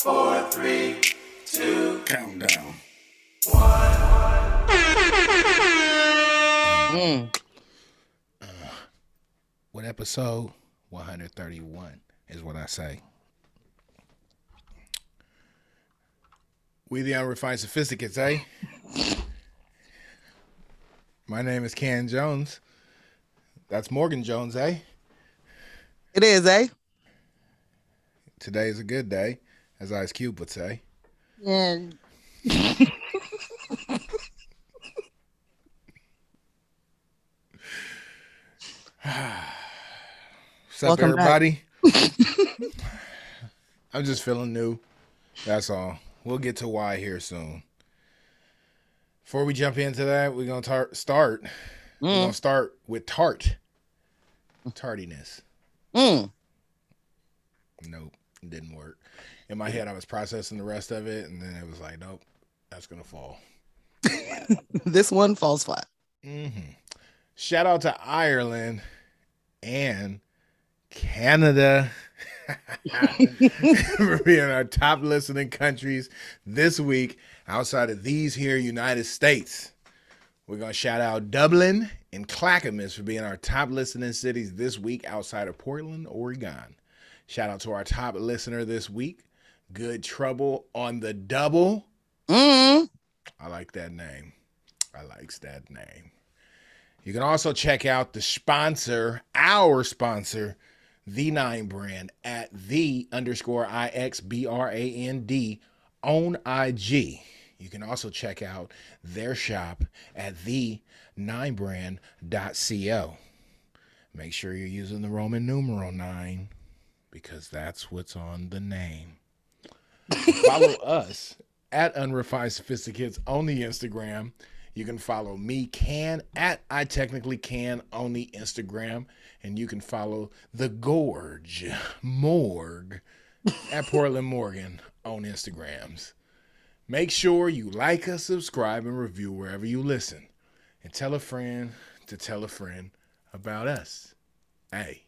four, three, two, Countdown. Mm. What episode? 131 is what I say. We the unrefined sophisticates, eh? My name is Kan Jones. That's Morgan Jones, eh? It is, eh? Today is a good day, as Ice Cube would say. Yeah. What's up, Welcome everybody? I'm just feeling new. That's all. We'll get to why here soon. Before we jump into that, we're gonna tar- start. We're Mm. gonna start with tart. Tardiness. Mm. Nope, it didn't work. In my head, I was processing the rest of it, and then it was like, nope, that's gonna fall. This one falls flat. hmm Shout out to Ireland and Canada for being our top listening countries this week outside of these here United States. We're to shout out Dublin and Clackamas for being our top listening cities this week outside of Portland, Oregon. Shout out to our top listener this week, Good Trouble on the Double. Mm. I like that name. I likes that name. You can also check out the sponsor, our sponsor, the Nine Brand at the underscore I X B R A N D on IG. You can also check out their shop at the ninebrand.co. Make sure you're using the Roman numeral nine because that's what's on the name. Follow us at Unrefined Sophisticates on the Instagram. You can follow me, Kan, at I Technically Can on the Instagram. And you can follow The Gorge, Morg, at Portland Morgan on Instagrams. Make sure you like us, subscribe, and review wherever you listen. And tell a friend to tell a friend about us. Hey.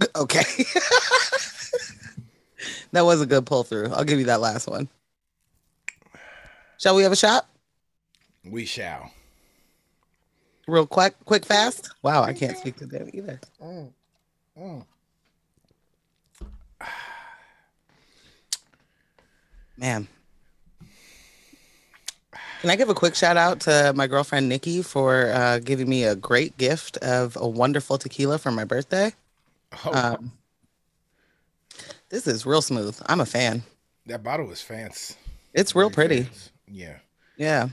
Okay. that was a good pull through. I'll give you that last one. Shall we have a shot? We shall. Real quick, quick, fast. Wow, I can't speak to them either. Mm. Mm. Man. Can I give a quick shout out to my girlfriend Nikki for uh, giving me a great gift of a wonderful tequila for my birthday? Oh, Um, this is real smooth. I'm a fan. that bottle is fancy. It's real pretty. Fancy. Yeah. Yeah.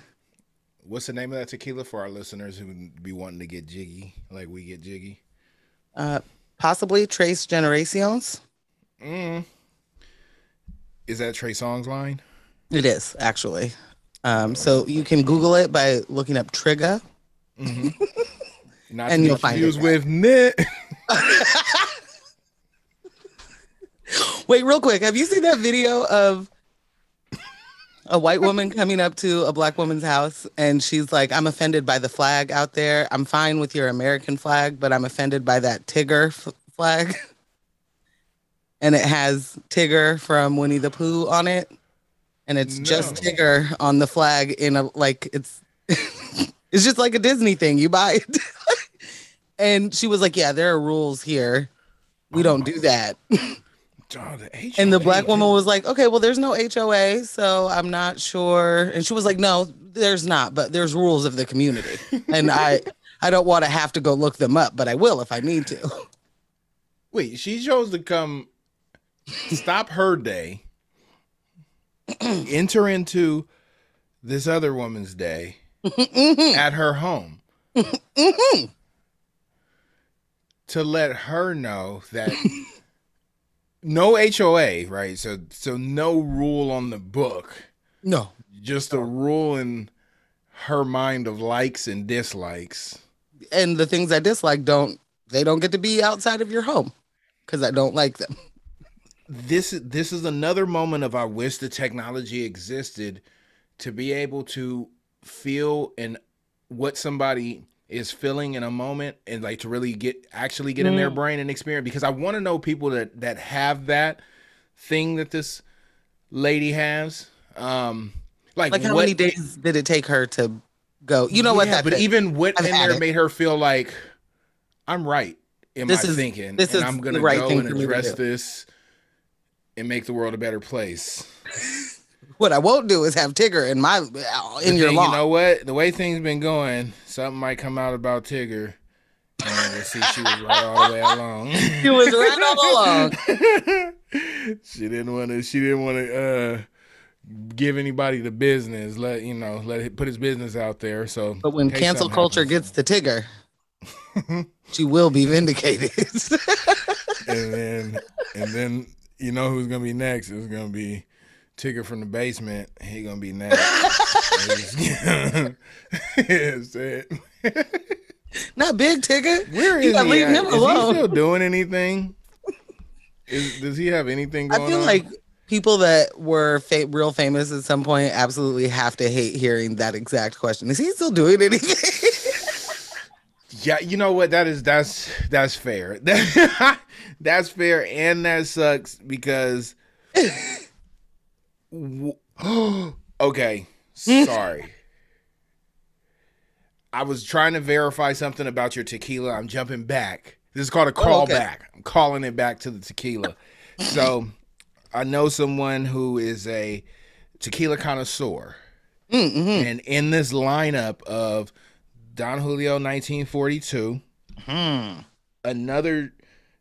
What's the name of that tequila for our listeners who would be wanting to get jiggy, like we get jiggy? Uh, possibly Tres Generations. Mm. Is that Trey Songz line? It is actually. Um, so you can Google it by looking up Trigo. Not And you'll find confused it. with knit. Wait, real quick. Have you seen that video of a white woman coming up to a black woman's house and she's like, I'm offended by the flag out there. I'm fine with your American flag, but I'm offended by that Tigger f- flag. and it has Tigger from Winnie the Pooh on it. And it's just No. Tigger on the flag in a like it's it's just like a Disney thing. You buy it. and she was like, Yeah, there are rules here. We oh don't do that. Oh, the And the black woman was like, okay, well, there's no HOA, so I'm not sure. And she was like, no, there's not, but there's rules of the community. And I I don't want to have to go look them up, but I will if I need to. Wait, she chose to come stop her day, enter into this other woman's day mm-hmm. at her home mm-hmm. to let her know that no HOA, right? So so no rule on the book, No. just a rule in her mind of likes and dislikes. And the things I dislike don't they don't get to be outside of your home because I don't like them. This this is another moment of I wish the technology existed to be able to feel and what somebody is feeling in a moment and like to really get actually get in their brain and experience because I want to know people that that have that thing that this lady has. Um, like, Like how what- many days did it take her to go? You know what? Yeah, That but even what I've in there it. made her feel like I'm right in This my is- thinking, this and is I'm gonna the right go thing and address do. this and make the world a better place. what I won't do is have Tigger in my in your then, lawn. You know what? The way things been going, something might come out about Tigger. And see she was right all the way along. She was right all along. she didn't want to. She didn't want to uh, give anybody the business. Let you know. Let it put his business out there. So, But when cancel culture happens. gets to Tigger, she will be vindicated. and then and then you know who's gonna be next? It's gonna be Tigger from the basement. He gonna be next. That's it. Not big Tigger. Where You is gotta he? leave at? him Is he still doing anything? Is, does he have anything I feel on? like people that were fa- real famous at some point absolutely have to hate hearing that exact question. Is he still doing anything? Yeah, you know what? That is that's that's fair. that's fair, and that sucks because. okay, sorry. I was trying to verify something about your tequila. I'm jumping back. This is called a call Oh, okay. back. I'm calling it back to the tequila. So, I know someone who is a tequila connoisseur. Mm-hmm. And in this lineup of Don Julio 1942, Hmm. another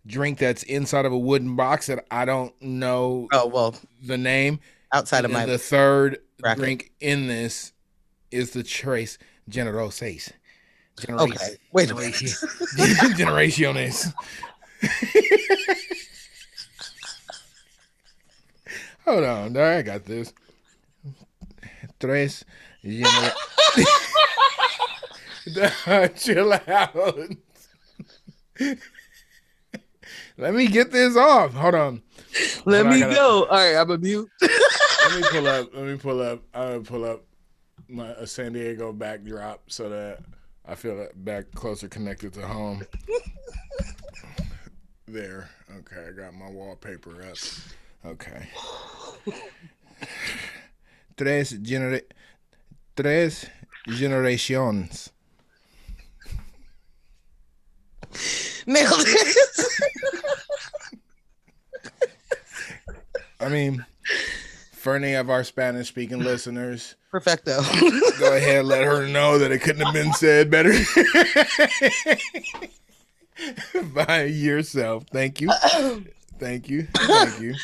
drink that's inside of a wooden box that I don't know Oh well, the name. Outside of my the third bracket. drink in this is the Tres Generaciones. okay. Wait a minute. Generaciones. Hold on, I got this. Tres gener- Chill out. Let me get this off. Hold on. Let Hold on, me gotta- go. All right, I'm a mute. Let me pull up. Let me pull up. I'm gonna pull up my a San Diego backdrop so that I feel that back closer connected to home. there. Okay, I got my wallpaper up. Okay. Tres genera- Tres generations. Nailed it. I mean, for any of our Spanish speaking listeners, Perfecto. go ahead let her know that it couldn't have been said better by yourself thank you thank you thank you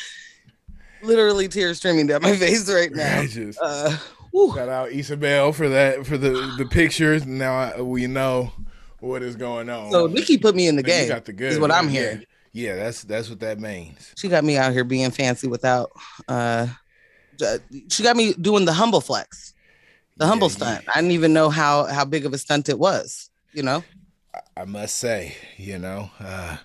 Literally tears streaming down my face right now. Just Uh, shout out isabel for that for the the pictures now I, we know what is going on so Nikki put me in the you game. got the good Is what I'm yeah. hearing. yeah that's that's what that means She got me out here being fancy without. uh, She got me doing the humble flex, the humble Yeah, stunt. I didn't even know how how big of a stunt it was. You know. I must say, you know, uh,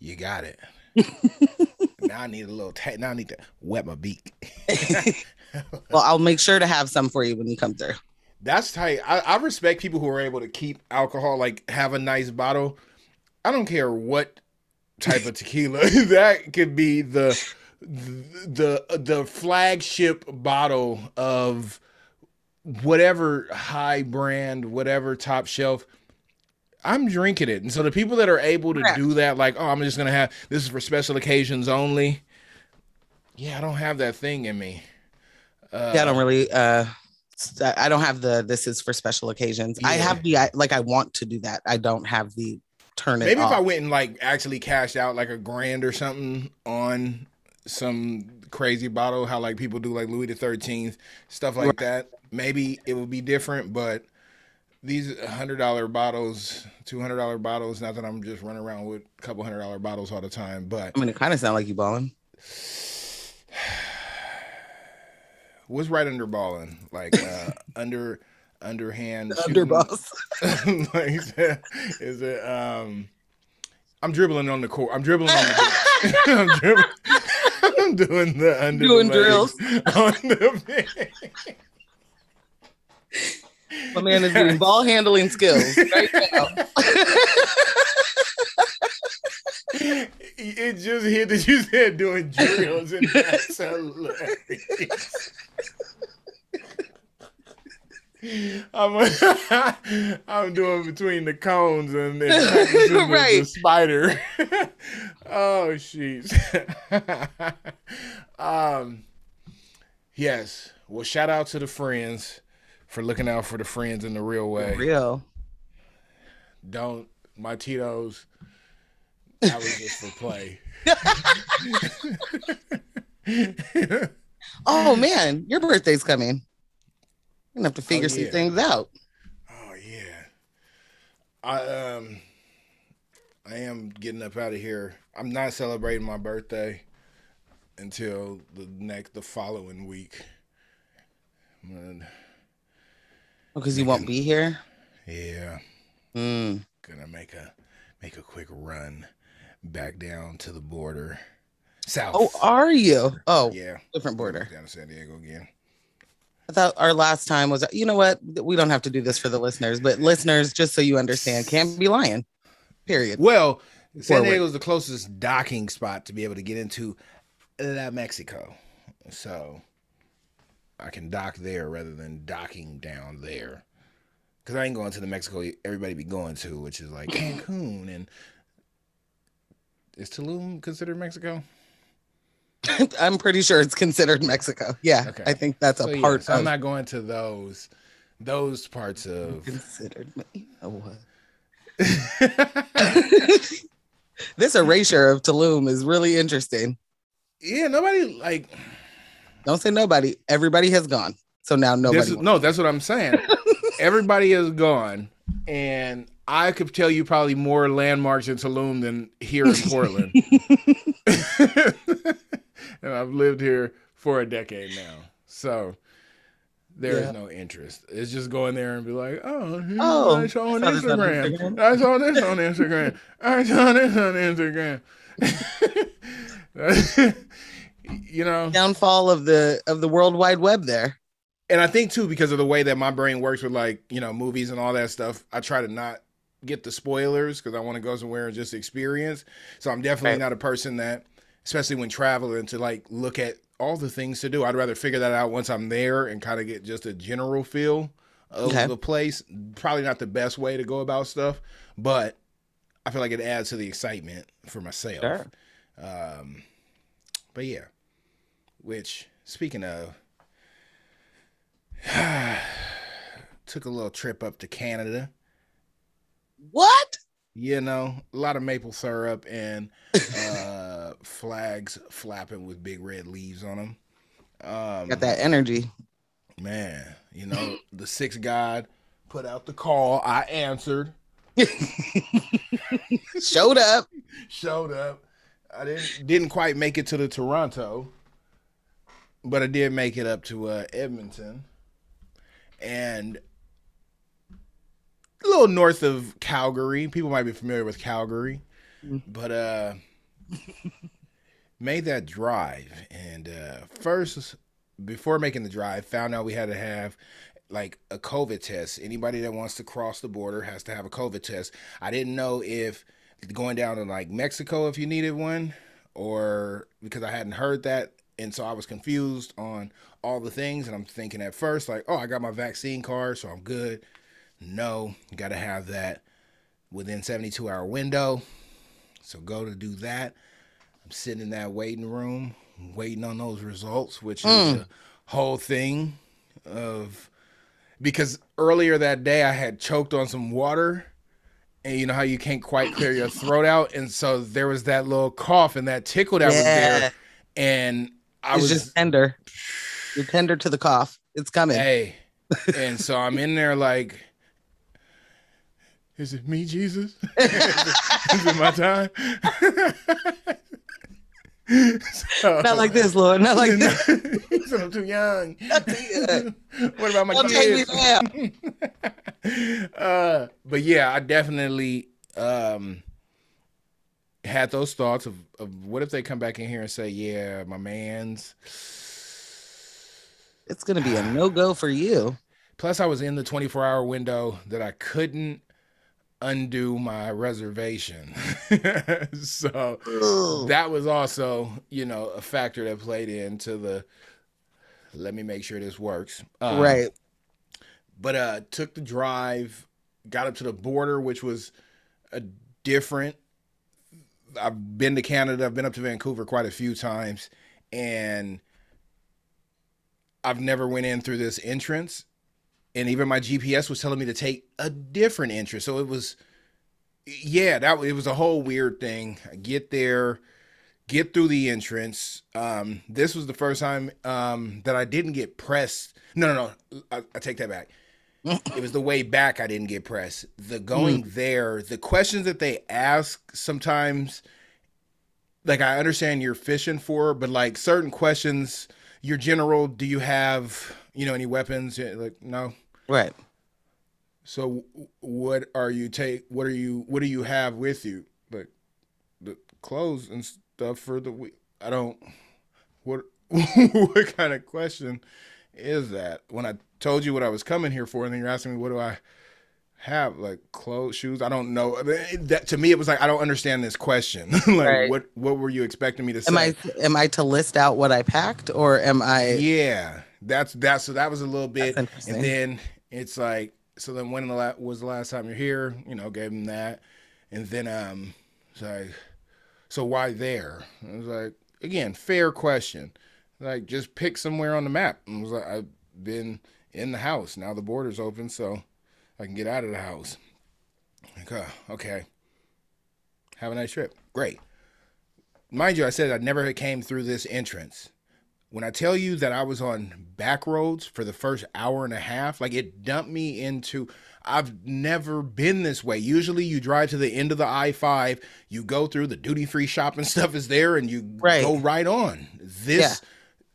you got it. now I need a little. Ta- now I need to wet my beak. Well, I'll make sure to have some for you when you come through. That's tight. I, I respect people who are able to keep alcohol, like have a nice bottle. I don't care what type of tequila. that could be the the the flagship bottle of whatever high brand, whatever top shelf. I'm drinking it. And so the people that are able to do that, like, oh, I'm just gonna have this is for special occasions only. Yeah, I don't have that thing in me. Uh, yeah, I don't really. uh I don't have the. This is for special occasions. I have the. I, like I want to do that. I don't have the turn it Maybe if. I went and like actually cashed out like a grand or something on some crazy bottle, how like people do like Louis the Thirteenth stuff like that. Maybe it would be different, but these hundred dollar bottles, two hundred dollar bottles. Not that I'm just running around with a couple hundred dollar bottles all the time, but I mean, it kind of sound like you balling. what's right under balling? Like uh, under underhand? Underboss. like, is it- is it um I'm dribbling on the court. I'm dribbling on the. I'm dribbling. I'm doing the under Doing the drills. on the bench. My man is doing ball handling skills right now. it just hit that you said doing drills, and that's hilarious. I'm I'm doing between the cones and then practicing with the spider. oh sheesh. um yes. Well shout out to the friends for looking out for the friends in the real way. Real. Don't my Tito's that was just for play. Oh man, your birthday's coming. You're gonna have to figure some yeah. things out. Oh yeah. I um I am getting up out of here. I'm not celebrating my birthday until the next the following week. Because you won't be here. yeah, Mm. gonna make a make a quick run back down to the border. South. Oh, are you? Oh, yeah. different border. Down to San Diego again. I thought our last time was. You know what? We don't have to do this for the listeners, but listeners, just so you understand, can't be lying. Period. Well, San. Diego is the closest docking spot to be able to get into La Mexico. So I can dock there rather than docking down there. Because I ain't going to the Mexico everybody be going to, which is like Cancun. And is Tulum considered Mexico? I'm pretty sure it's considered Mexico. Yeah, Okay. I think that's a So, yeah, part so of I'm not going to those those parts of considered. You know what? this erasure of Tulum is really interesting. Yeah, nobody like Don't say nobody. Everybody has gone. So now nobody. Is- no, that's what I'm saying. Everybody is gone, and I could tell you probably more landmarks in Tulum than here in Portland. And I've lived here for a decade now, so there is Yeah. no interest. It's just going there and be like, "Oh, Oh, I saw on I this on Instagram. Instagram." I saw this on Instagram. I saw this on Instagram." you know, downfall of the of the World Wide Web there. and I think too because of the way that my brain works with like you know movies and all that stuff, I try to not get the spoilers because I want to go somewhere and just experience. So I'm definitely Right. not a person that, especially when traveling, to like look at all the things to do. I'd rather figure that out once I'm there and kind of get just a general feel of Okay. the place. Probably not the best way to go about stuff, but I feel like it adds to the excitement for myself. Sure. Um, but yeah, which speaking of, took a little trip up to Canada. What? You know, a lot of maple syrup and uh, flags flapping with big red leaves on them. Um, Got that energy. man. You know, the sixth god put out the call. I answered. Showed up. showed up. I didn't didn't quite make it to the Toronto, but I did make it up to uh, Edmonton, and a little north of Calgary. People might be familiar with Calgary, but uh, made that drive. And uh, first, before making the drive, found out we had to have like a COVID test. Anybody that wants to cross the border has to have a COVID test. I didn't know if going down to like Mexico if you needed one or because I hadn't heard that and so I was confused on all the things and I'm thinking at first like, "Oh, I got my vaccine card, so I'm good." No, you got to have that within 72 hour window. So go to do that. I'm sitting in that waiting room waiting on those results, which is Mm. a whole thing of because earlier that day I had choked on some water and you know how you can't quite clear your throat out and so there was that little cough and that tickle that was Yeah. there and I It's was just tender. You're tender to the cough. It's coming. hey and so I'm in there like is it me Jesus is, it, is it my time So- Not like this, Lord. Not like this. I'm too young. Yeah. what about my Don't take me kids? uh, but yeah, I definitely um had those thoughts of, of what if they come back in here and say, "Yeah, my man's." It's gonna be a no go for you. Plus, I was in the 24 hour window that I couldn't undo my reservation. so that was also, you know, a factor that played into the let me make sure this works. Um, right. But uh took the drive, got up to the border, which was a different I've been to Canada, I've been up to Vancouver quite a few times, and I've never went in through this entrance. And even my GPS was telling me to take a different entrance. So it was yeah, that it was a whole weird thing. I get there, get through the entrance. Um, this was the first time um, that I didn't get pressed. No, no, no. I, I take that back. it was the way back I didn't get pressed. The going mm. there, the questions that they ask sometimes, like I understand you're fishing for, but like certain questions, your general, do you have you know any weapons? Like no, right. So what are you take? What are you? What do you have with you? Like the clothes and stuff for the week. I don't. What what kind of question is that? When I told you what I was coming here for, and then you're asking me what do I have? Like clothes, shoes. I don't know. That to me, it was like I don't understand this question. like right. what what were you expecting me to say? Am I am I to list out what I packed, or am I? Yeah, that's that's so that was a little bit, and then it's like so then when the la- was the last time you're here? You know, gave him that, and then um, it's like, so why there? I was like, again, fair question. Like, just pick somewhere on the map. I was like, I've been in the house. Now the border's open, so I can get out of the house. Like, oh, okay. Have a nice trip. Great. Mind you, I said I never came through this entrance when I tell you that I was on back roads for the first hour and a half, like it dumped me into I've never been this way. Usually you drive to the end of the I-5, you go through the duty-free shop and stuff is there and you right. go right on. This yeah.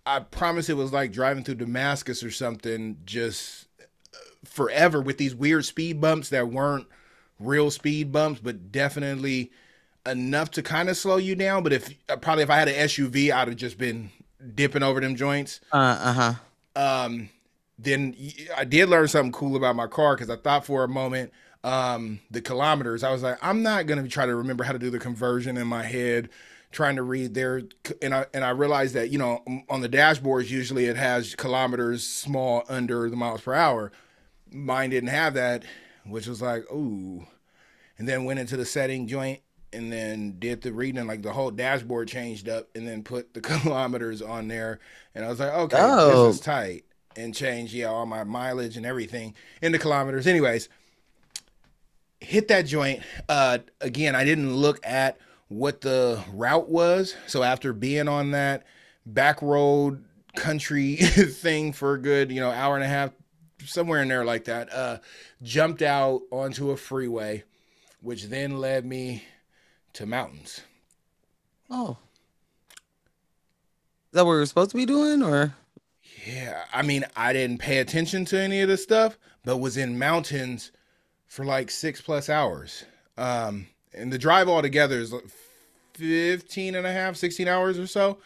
I promise it was like driving through Damascus or something just uh, forever with these weird speed bumps that weren't real speed bumps but definitely enough to kind of slow you down but if uh, probably if I had an SUV I'd have just been dipping over them joints. Uh huh. Um, then I did learn something cool about my car because I thought for a moment um, the kilometers. I was like, I'm not gonna try to remember how to do the conversion in my head, trying to read there. And I and I realized that you know on the dashboards usually it has kilometers small under the miles per hour. Mine didn't have that, which was like, ooh. And then went into the setting joint and then did the reading like the whole dashboard changed up and then put the kilometers on there. And i was like okay oh. this is tight and changed yeah all my mileage and everything into kilometers. Anyways hit that joint. Uh again i didn't look at what the route was. So after being on that back road country thing for a good you know hour and a half somewhere in there like that uh jumped out onto a freeway which then led me to mountains. Oh. Is that what we are supposed to be doing or? Yeah, I mean, I didn't pay attention to any of this stuff, but was in mountains for like six plus hours. Um, and the drive altogether is 15 and a half, 16 hours or so.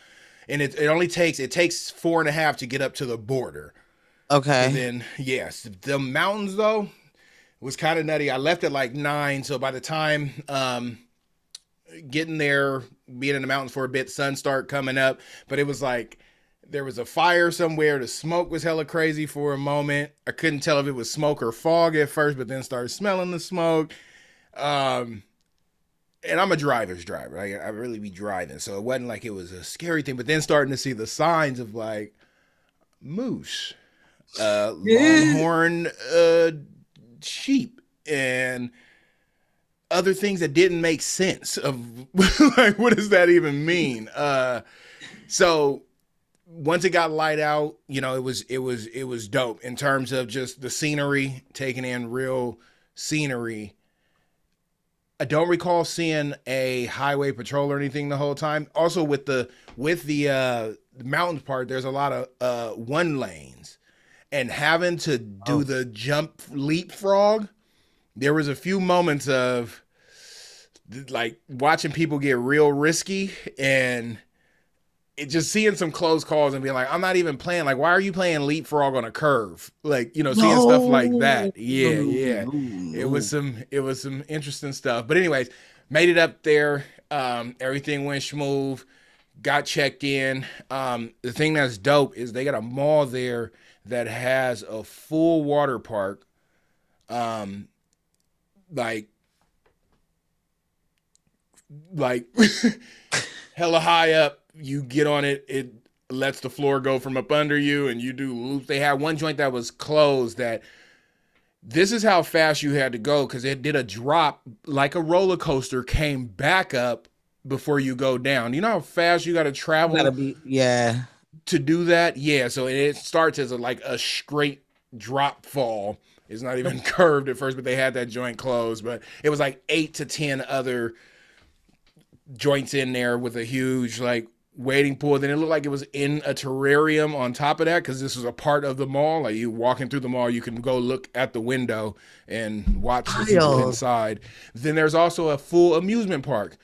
And it, it only takes, it takes four and a half to get up to the border. Okay. And then, yes, the mountains though was kind of nutty. I left at like nine. So by the time, um, getting there, being in the mountains for a bit, sun start coming up, but it was like there was a fire somewhere. The smoke was hella crazy for a moment. I couldn't tell if it was smoke or fog at first, but then started smelling the smoke. Um, and I'm a driver's driver. I, I really be driving, so it wasn't like it was a scary thing. But then starting to see the signs of like moose, uh, longhorn, uh, sheep, and other things that didn't make sense of like what does that even mean? Uh so once it got light out you know it was it was it was dope. In terms of just the scenery taking in real scenery i don't recall seeing a highway patrol or anything the whole time. Also with the with the uh the mountains part there's a lot of uh one lanes. And having to do oh. the jump leapfrog there was a few moments of like watching people get real risky and it just seeing some close calls and being like, I'm not even playing. Like, why are you playing leapfrog on a curve? Like, you know, seeing stuff like that. Yeah, yeah. It was some it was some interesting stuff. But anyways, made it up there. Um, everything went smooth. Got checked in. Um, the thing that's dope is they got a mall there that has a full water park. Um, like like hella high up. You get on it, it lets the floor go from up under you, and you do loops. They had one joint that was closed that this is how fast you had to go because it did a drop like a roller coaster, came back up before you go down. You know how fast you got to travel Gotta be, yeah. to do that? Yeah. So it starts as a, like a straight drop fall. It's not even curved at first, but they had that joint closed. But it was like eight to ten other joints in there with a huge like waiting pool. Then it looked like it was in a terrarium on top of that because this was a part of the mall. Like you walking through the mall, you can go look at the window and watch the people inside. Then there's also a full amusement park,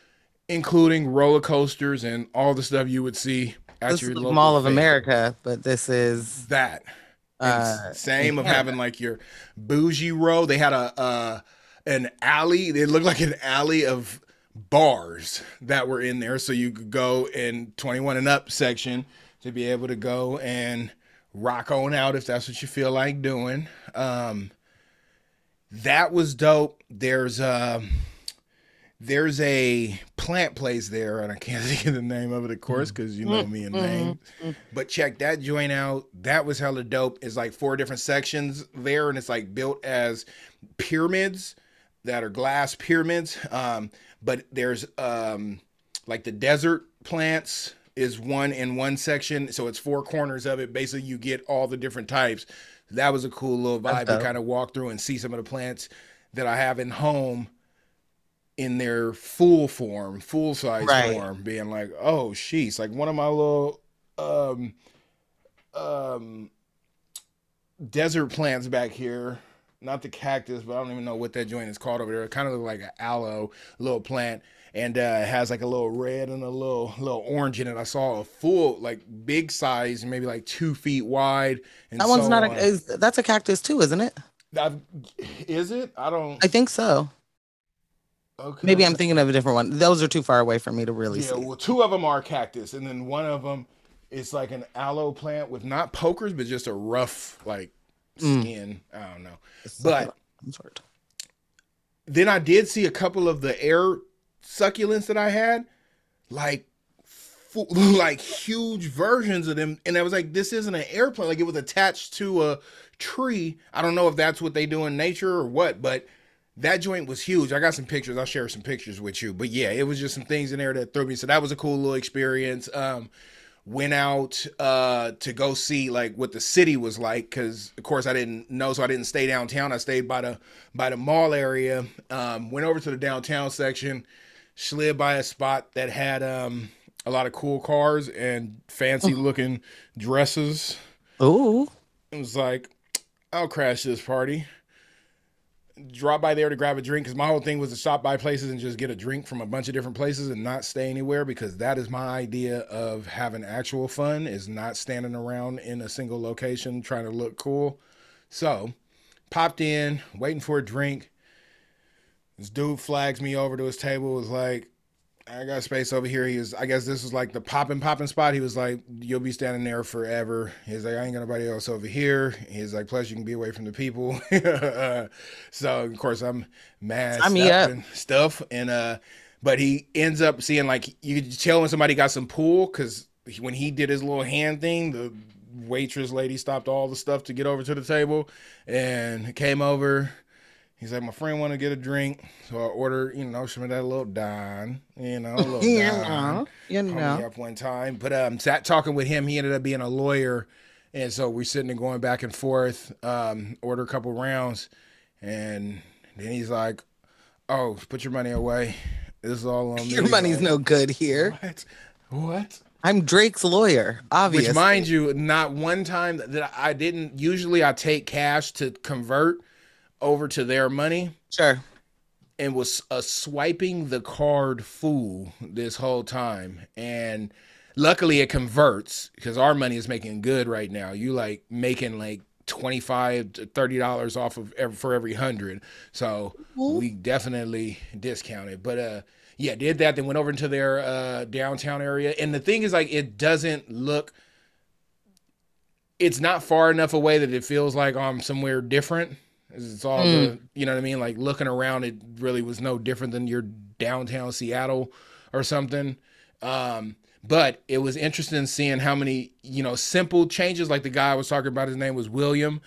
including roller coasters and all the stuff you would see at This your is the Mall of fair. America, but this is That. Uh, same of having like your bougie row. They had a uh, an alley. It looked like an alley of bars that were in there, so you could go in 21 and up section to be able to go and rock on out if that's what you feel like doing. Um, that was dope. There's um there's a plant place there, and I can't think of the name of it, of course, because you know me and names. But check that joint out. That was hella dope. It's like four different sections there, and it's like built as pyramids that are glass pyramids. Um, but there's um, like the desert plants is one in one section, so it's four corners of it. Basically, you get all the different types. That was a cool little vibe to kind of walk through and see some of the plants that I have in home in their full form, full size Right. form, being like, oh she's like one of my little um um desert plants back here. Not the cactus, but I don't even know what that joint is called over there. It kind of looks like an aloe little plant. And uh, it has like a little red and a little little orange in it. I saw a full, like big size, maybe like two feet wide. And that one's so not on. a is, that's a cactus too, isn't it? I've- is it? I don't. I think so. Okay. Maybe I'm thinking of a different one. Those are too far away for me to really Yeah, see. well, two of them are cactus, and then one of them is like an aloe plant with not pokers, but just a rough like Mm. skin. I don't know. It's But- like some sort. Then I did see a couple of the air succulents that I had, like like huge versions of them, and I was like, this isn't an airplane. Like it was attached to a tree. I don't know if that's what they do in nature or what, but that joint was huge. I got some pictures. I'll share some pictures with you. But yeah, it was just some things in there that threw me. So that was a cool little experience. Um, went out uh to go see like what the city was like because of course i didn't know so i didn't stay downtown i stayed by the by the mall area um went over to the downtown section slid by a spot that had um a lot of cool cars and fancy looking dresses Ooh. it was like i'll crash this party drop by there to grab a drink because my whole thing was to stop by places and just get a drink from a bunch of different places and not stay anywhere because that is my idea of having actual fun is not standing around in a single location trying to look cool. So popped in waiting for a drink. This dude flags me over to his table was like I got space over here. He was, I guess this was like the popping popping spot. He was like, You'll be standing there forever. He's like, I ain't got nobody else over here. He's like, plus you can be away from the people. so of course I'm mad Sign me up. and stuff. And uh but he ends up seeing like you could tell when somebody got some pool because when he did his little hand thing, the waitress lady stopped all the stuff to get over to the table and came over. He's like, my friend want to get a drink, so I ordered, you know, some of that little Don, you know, a little You Don. know. You Called me up one time, but um, sat talking with him. He ended up being a lawyer, and so we're sitting and going back and forth. Um, order a couple rounds, and then he's like, "Oh, put your money away. This is all on me." Your money's no good here. What? What? I'm Drake's lawyer, obviously. Which, mind you, not one time that I didn't. Usually, I take cash to convert over to their money. sure. and was a swiping the card fool this whole time. And luckily it converts because our money is making good right now. You like making like 25 to 30 dollars off of every, for every hundred. So we definitely discounted. But uh yeah, did that, then went over into their uh downtown area. And the thing is like it doesn't look it's not far enough away that it feels like I'm somewhere different. It's all the, you know what I mean? Like looking around, it really was no different than your downtown Seattle or something. Um, but it was interesting seeing how many, you know, simple changes. Like the guy I was talking about, his name was William,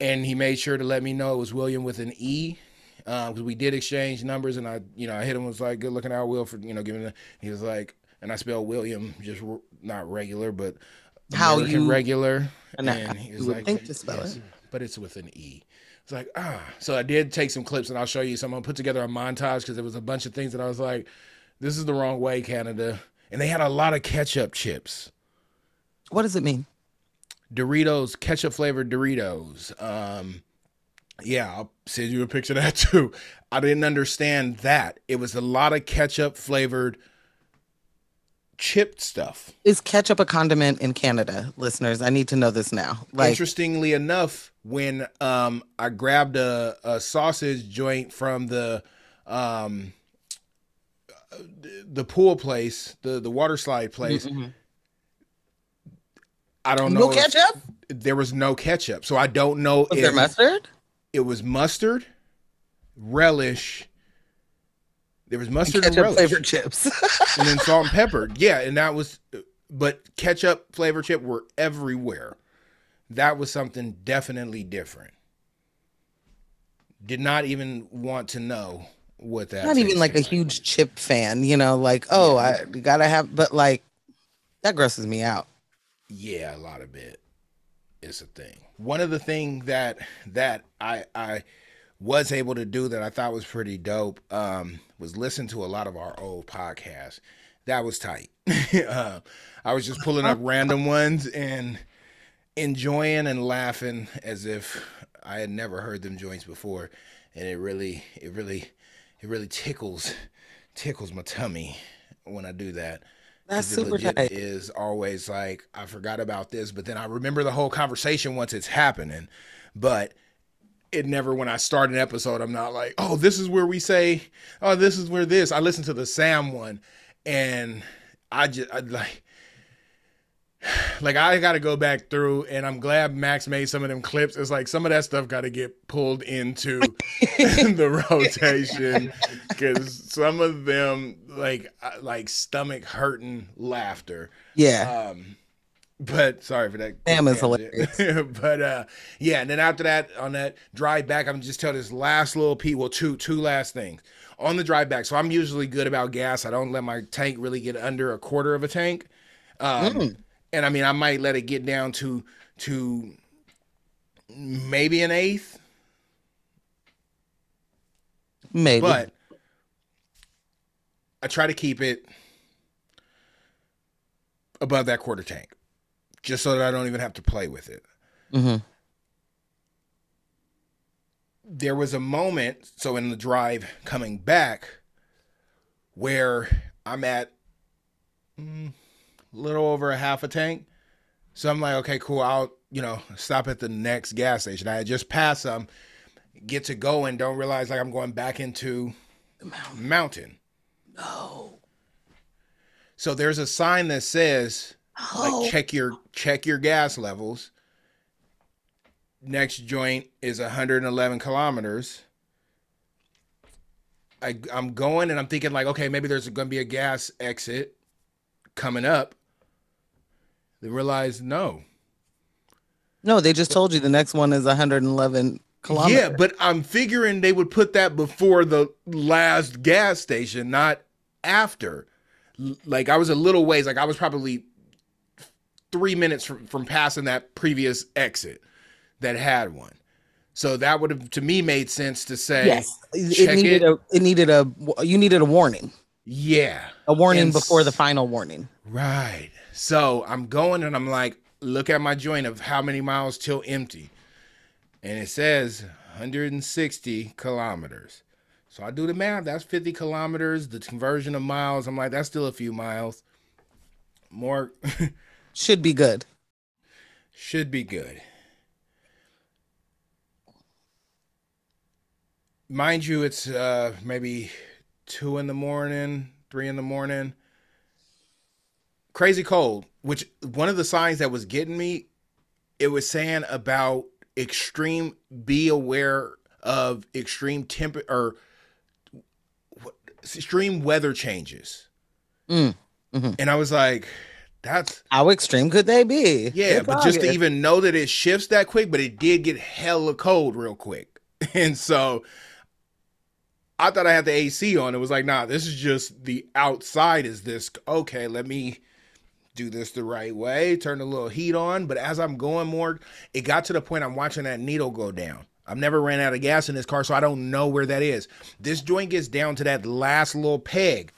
and he made sure to let me know it was William with an E. Because we did exchange numbers, and I, you know, I hit him was like, "Good looking out, Will," for you know, giving. The, he was like, and I spelled William just r- not regular, but How American you- regular. And And he was like, think to spell yes, it. but it's with an E. It's like, ah. So I did take some clips and I'll show you some. I'm going to put together a montage because there was a bunch of things that I was like, this is the wrong way, Canada. And they had a lot of ketchup chips. What does it mean? Doritos, ketchup flavored Doritos. Um, yeah, I'll send you a picture of that too. I didn't understand that. It was a lot of ketchup flavored chipped stuff. Is ketchup a condiment in Canada, listeners? I need to know this now. Like, Interestingly enough, when um I grabbed a, a sausage joint from the um the pool place, the the water slide place, Mhm. I don't know. no ketchup? there was no ketchup, so I don't know Was if there mustard? it was mustard, relish. There was mustard and Ketchup relish, flavored chips. and then salt and pepper. Yeah, and that was, but ketchup flavor chip were everywhere. That was something definitely different. Did not even want to know what that. Not even like a huge chip fan, you know, like, oh, I gotta have, but like, that grosses me out. Yeah, a lot of it is a thing. One of the thing that that I I was able to do that I thought was pretty dope um, was listen to a lot of our old podcasts. That was tight. uh, I was just pulling up random ones and enjoying and laughing as if I had never heard them joints before, and it really it really it really tickles tickles my tummy when I do that. That's super legit tight. Is always like I forgot about this, but then I remember the whole conversation once it's happening. But it never when I start an episode, I'm not like, oh, this is where we say, oh, this is where this. I listened to the Sam one, and I just I, like. Like I got to go back through, and I'm glad Max made some of them clips. It's like some of that stuff got to get pulled into the rotation because some of them like like stomach hurting laughter. Yeah. Um, but sorry for that. Damn is tangent. but uh, yeah, and then after that, on that drive back, I'm just tell this last little piece. Well, two two last things on the drive back. So I'm usually good about gas. I don't let my tank really get under a quarter of a tank. Um, Mm. And I mean, I might let it get down to to maybe an eighth, Maybe. but I try to keep it above that quarter tank, just so that I don't even have to play with it. Mhm. There was a moment, so in the drive coming back, where I'm at mm, little over a half a tank. So I'm like, okay, cool. I'll, you know, stop at the next gas station. I just passed some, get to going, don't realize like I'm going back into the mountain. No. Oh. So there's a sign that says Oh. like check your check your gas levels. Next joint is 111 kilometers. I, I'm going and I'm thinking like, okay, maybe there's going to be a gas exit coming up. They realize no. No, they just told you the next one is 111 kilometers. Yeah, but I'm figuring they would put that before the last gas station, not after. Like I was a little ways, like I was probably three minutes from, from passing that previous exit that had one. So that would have to me made sense to say, Yes. It needed it. a it needed a you needed a warning. yeah, A warning And before the final warning. Right. So I'm going and I'm like, look at my joint of how many miles till empty. And it says 160 kilometers. So I do the math. That's 50 kilometers. The conversion of miles, I'm like, that's still a few miles. more Should be good. should be good. Mind you, it's uh maybe two in the morning, three in the morning. Crazy cold, which one of the signs that was getting me, it was saying about extreme be aware of extreme temper or extreme weather changes. Mm, mhm. And I was like, that's How extreme could they be? yeah, It's but just to even know that it shifts that quick, but it did get hella cold real quick. And so I thought I had the AC on. It was like, nah, this is just the outside is this. Okay, let me do this the right way, turn a little heat on. But as I'm going more, it got to the point I'm watching that needle go down. I've never ran out of gas in this car, so I don't know where that is. This joint gets down to that last little peg.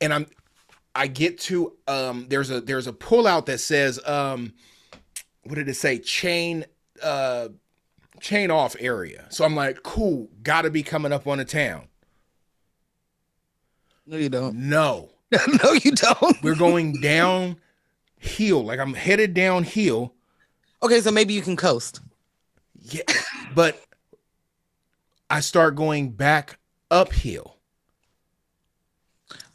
And I'm I get to um there's a there's a pullout that says um what did it say? Chain uh chain off area. So I'm like, cool, gotta be coming up on the town. No, you don't. No. no, you don't. We're going down hill. Like I'm headed downhill. Okay, so maybe you can coast. Yeah. But I start going back uphill.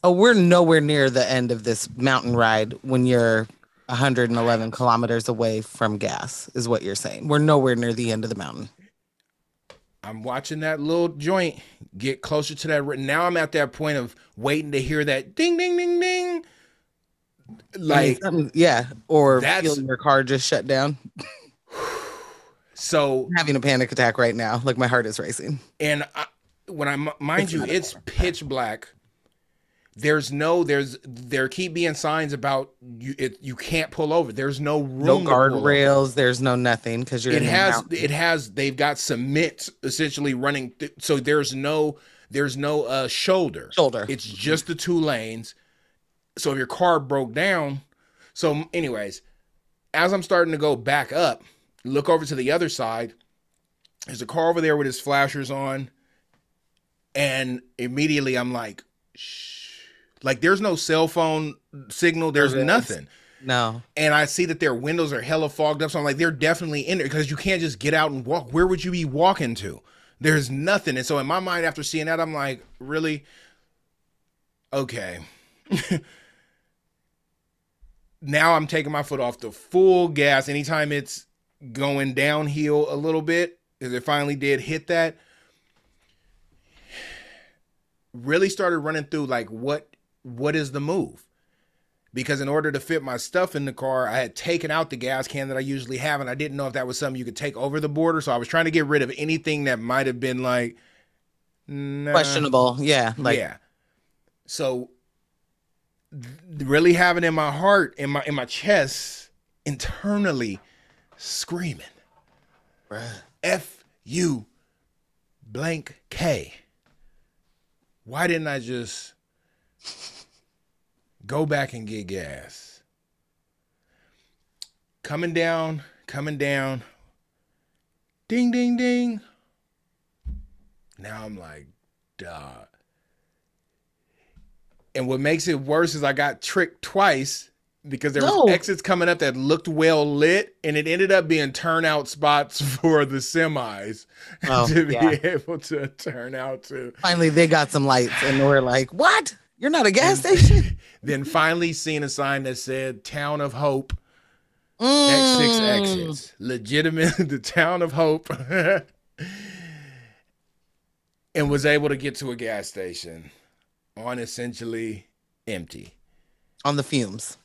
Oh, we're nowhere near the end of this mountain ride when you're 111 kilometers away from gas, is what you're saying. We're nowhere near the end of the mountain. I'm watching that little joint get closer to that. Now I'm at that point of waiting to hear that ding, ding, ding, ding. I mean, Like, yeah, or feeling your car just shut down. so, I'm having a panic attack right now. Like my heart is racing. and I, when I, mind It's you, it's pitch black. There's no, there's, there keep being signs about you, it, you can't pull over. There's no room. No to pull over. guardrails. There's no nothing because you're it in the has it has they've got cement essentially running th- so there's no there's no uh shoulder shoulder. it's just the two lanes so if your car broke down so anyways as i'm starting to go back up look over to the other side there's a car over there with his flashers on and immediately i'm like shh like there's no cell phone signal there's nothing no. and I see that their windows are hella fogged up. So I'm like, they're definitely in there because you can't just get out and walk. Where would you be walking to? There's nothing. And so in my mind, after seeing that, I'm like, really? Okay. now I'm taking my foot off the full gas anytime it's going downhill a little bit, because it finally did hit that. Really started running through like what what is the move? because in order to fit my stuff in the car, I had taken out the gas can that I usually have, and I didn't know if that was something you could take over the border. So I was trying to get rid of anything that might have been like nah. Questionable. Yeah. Like yeah. So really having in my heart, in my in my chest, internally screaming, bruh. F U blank K. Why didn't I just go back and get gas? Coming down, coming down. Ding, ding, ding. Now I'm like, duh. And what makes it worse is I got tricked twice because there No. was exits coming up that looked well lit, and it ended up being turnout spots for the semis Oh, to be yeah. able to turn out to. Finally, they got some lights, and we're like, "What? You're not a gas station?" Then finally seeing a sign that said "Town of Hope." Mm. exits, legitimate, the Town of Hope, and was able to get to a gas station on essentially empty. on the fumes.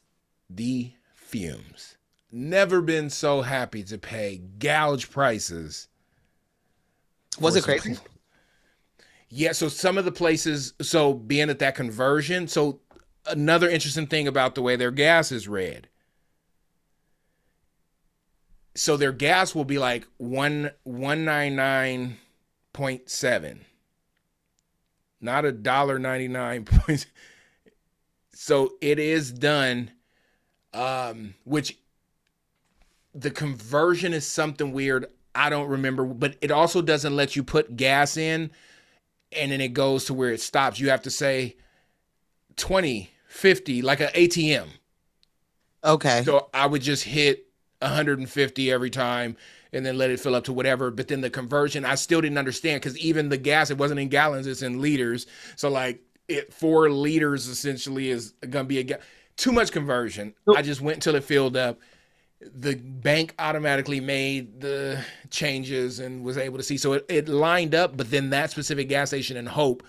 the fumes. Never been so happy to pay gouge prices. Was it crazy? Yeah, so some of the places, so being at that conversion, so another interesting thing about the way their gas is read. So their gas will be like one one nine nine point seven. Not a dollar ninety nine point. So it is done, um, which the conversion is something weird. I don't remember, but it also doesn't let you put gas in and then it goes to where it stops. You have to say 20 50 like an ATM. Okay. So I would just hit 150 every time and then let it fill up to whatever. But then the conversion, I still didn't understand because even the gas, it wasn't in gallons, it's in liters. So like it four liters essentially is gonna be a ga- too much conversion. I just went until it filled up. The bank automatically made the changes and was able to see. So it, it lined up, but then that specific gas station in Hope,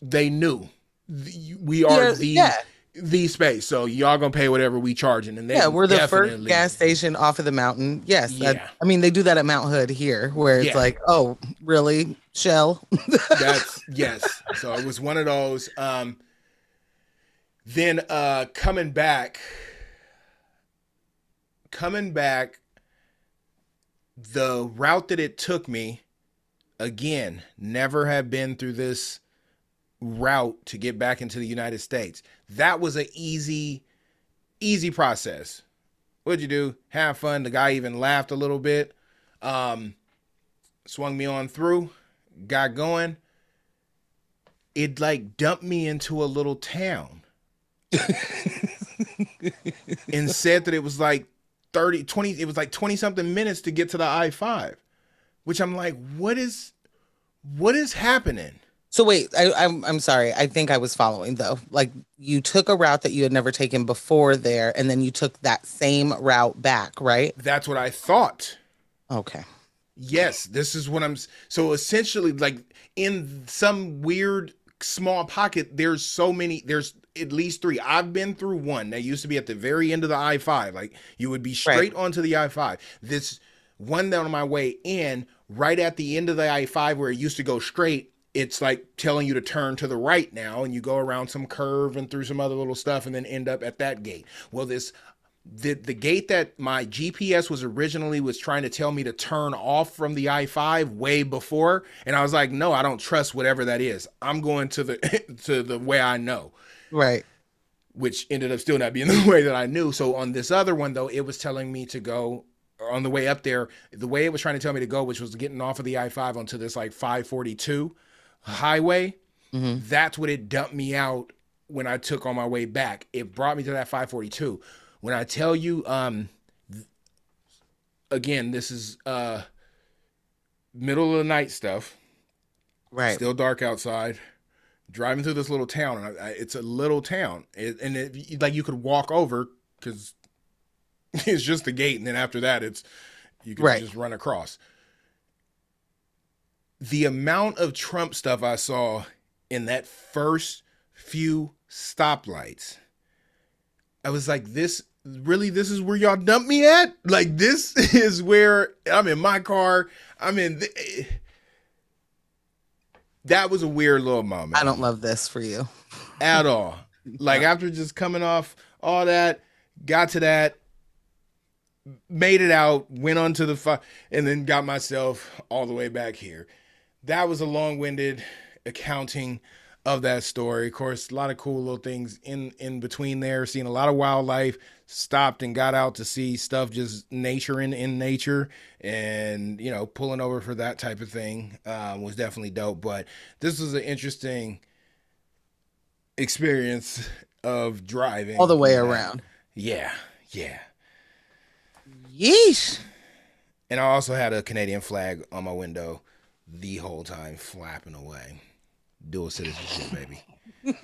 they knew the- we are Yeah, the yeah. the space. So y'all gonna pay whatever we charging. And they yeah, we're the first gas station off of the mountain. Yes. that- Yeah. I mean, they do that at Mount Hood here, where it's Yeah. like, oh, really? Shell? That's yes. So it was one of those. Um then uh coming back coming back the route that it took me again never have been through this route to get back into the United States. That was an easy easy process. What'd you do? Have fun. The guy even laughed a little bit. Um swung me on through, got going. It like dumped me into a little town. and said that it was like 30 20 it was like 20 something minutes to get to the I5, which I'm like what is what is happening? So wait, I, I'm I'm sorry. I think I was following though. Like you took a route that you had never taken before there, and then you took that same route back, right? That's what I thought. Okay. Yes, this is what I'm so essentially like in some weird small pocket there's so many there's at least 3. I've been through one that used to be at the very end of the I5 like you would be straight onto the I5. This one down on my way in right at the end of the I5 where it used to go straight it's like telling you to turn to the right now and you go around some curve and through some other little stuff and then end up at that gate. Well this the the gate that my GPS was originally was trying to tell me to turn off from the I5 way before and I was like no I don't trust whatever that is I'm going to the to the way I know Right. which ended up still not being the way that I knew so on this other one though it was telling me to go on the way up there the way it was trying to tell me to go which was getting off of the I5 onto this like 542 highway Mhm. that's what it dumped me out when I took on my way back. It brought me to that 542. When I tell you, um, th- again, this is uh, middle of the night stuff. Right. Still dark outside. Driving through this little town, and I, I, it's a little town, it, and it, like you could walk over because it's just the gate, and then after that, it's you can Right. just run across. The amount of Trump stuff I saw in that first few stoplights, I was like, this really, this is where y'all dump me at? Like, this is where I'm in my car. I'm in. The, that was a weird little moment I don't love this for you. at all. Like after just coming off all that, got to that, made it out, went on to the fi- and then got myself all the way back here. That was a long-winded accounting of that story. Of course, a lot of cool little things in in between there. Seeing a lot of wildlife. Stopped and got out to see stuff, just nature in in nature, and you know, pulling over for that type of thing um, was definitely dope. But this was an interesting experience of driving All the way around. Yeah, yeah. Yeesh. And I also had a Canadian flag on my window the whole time, flapping away. Dual citizenship, baby.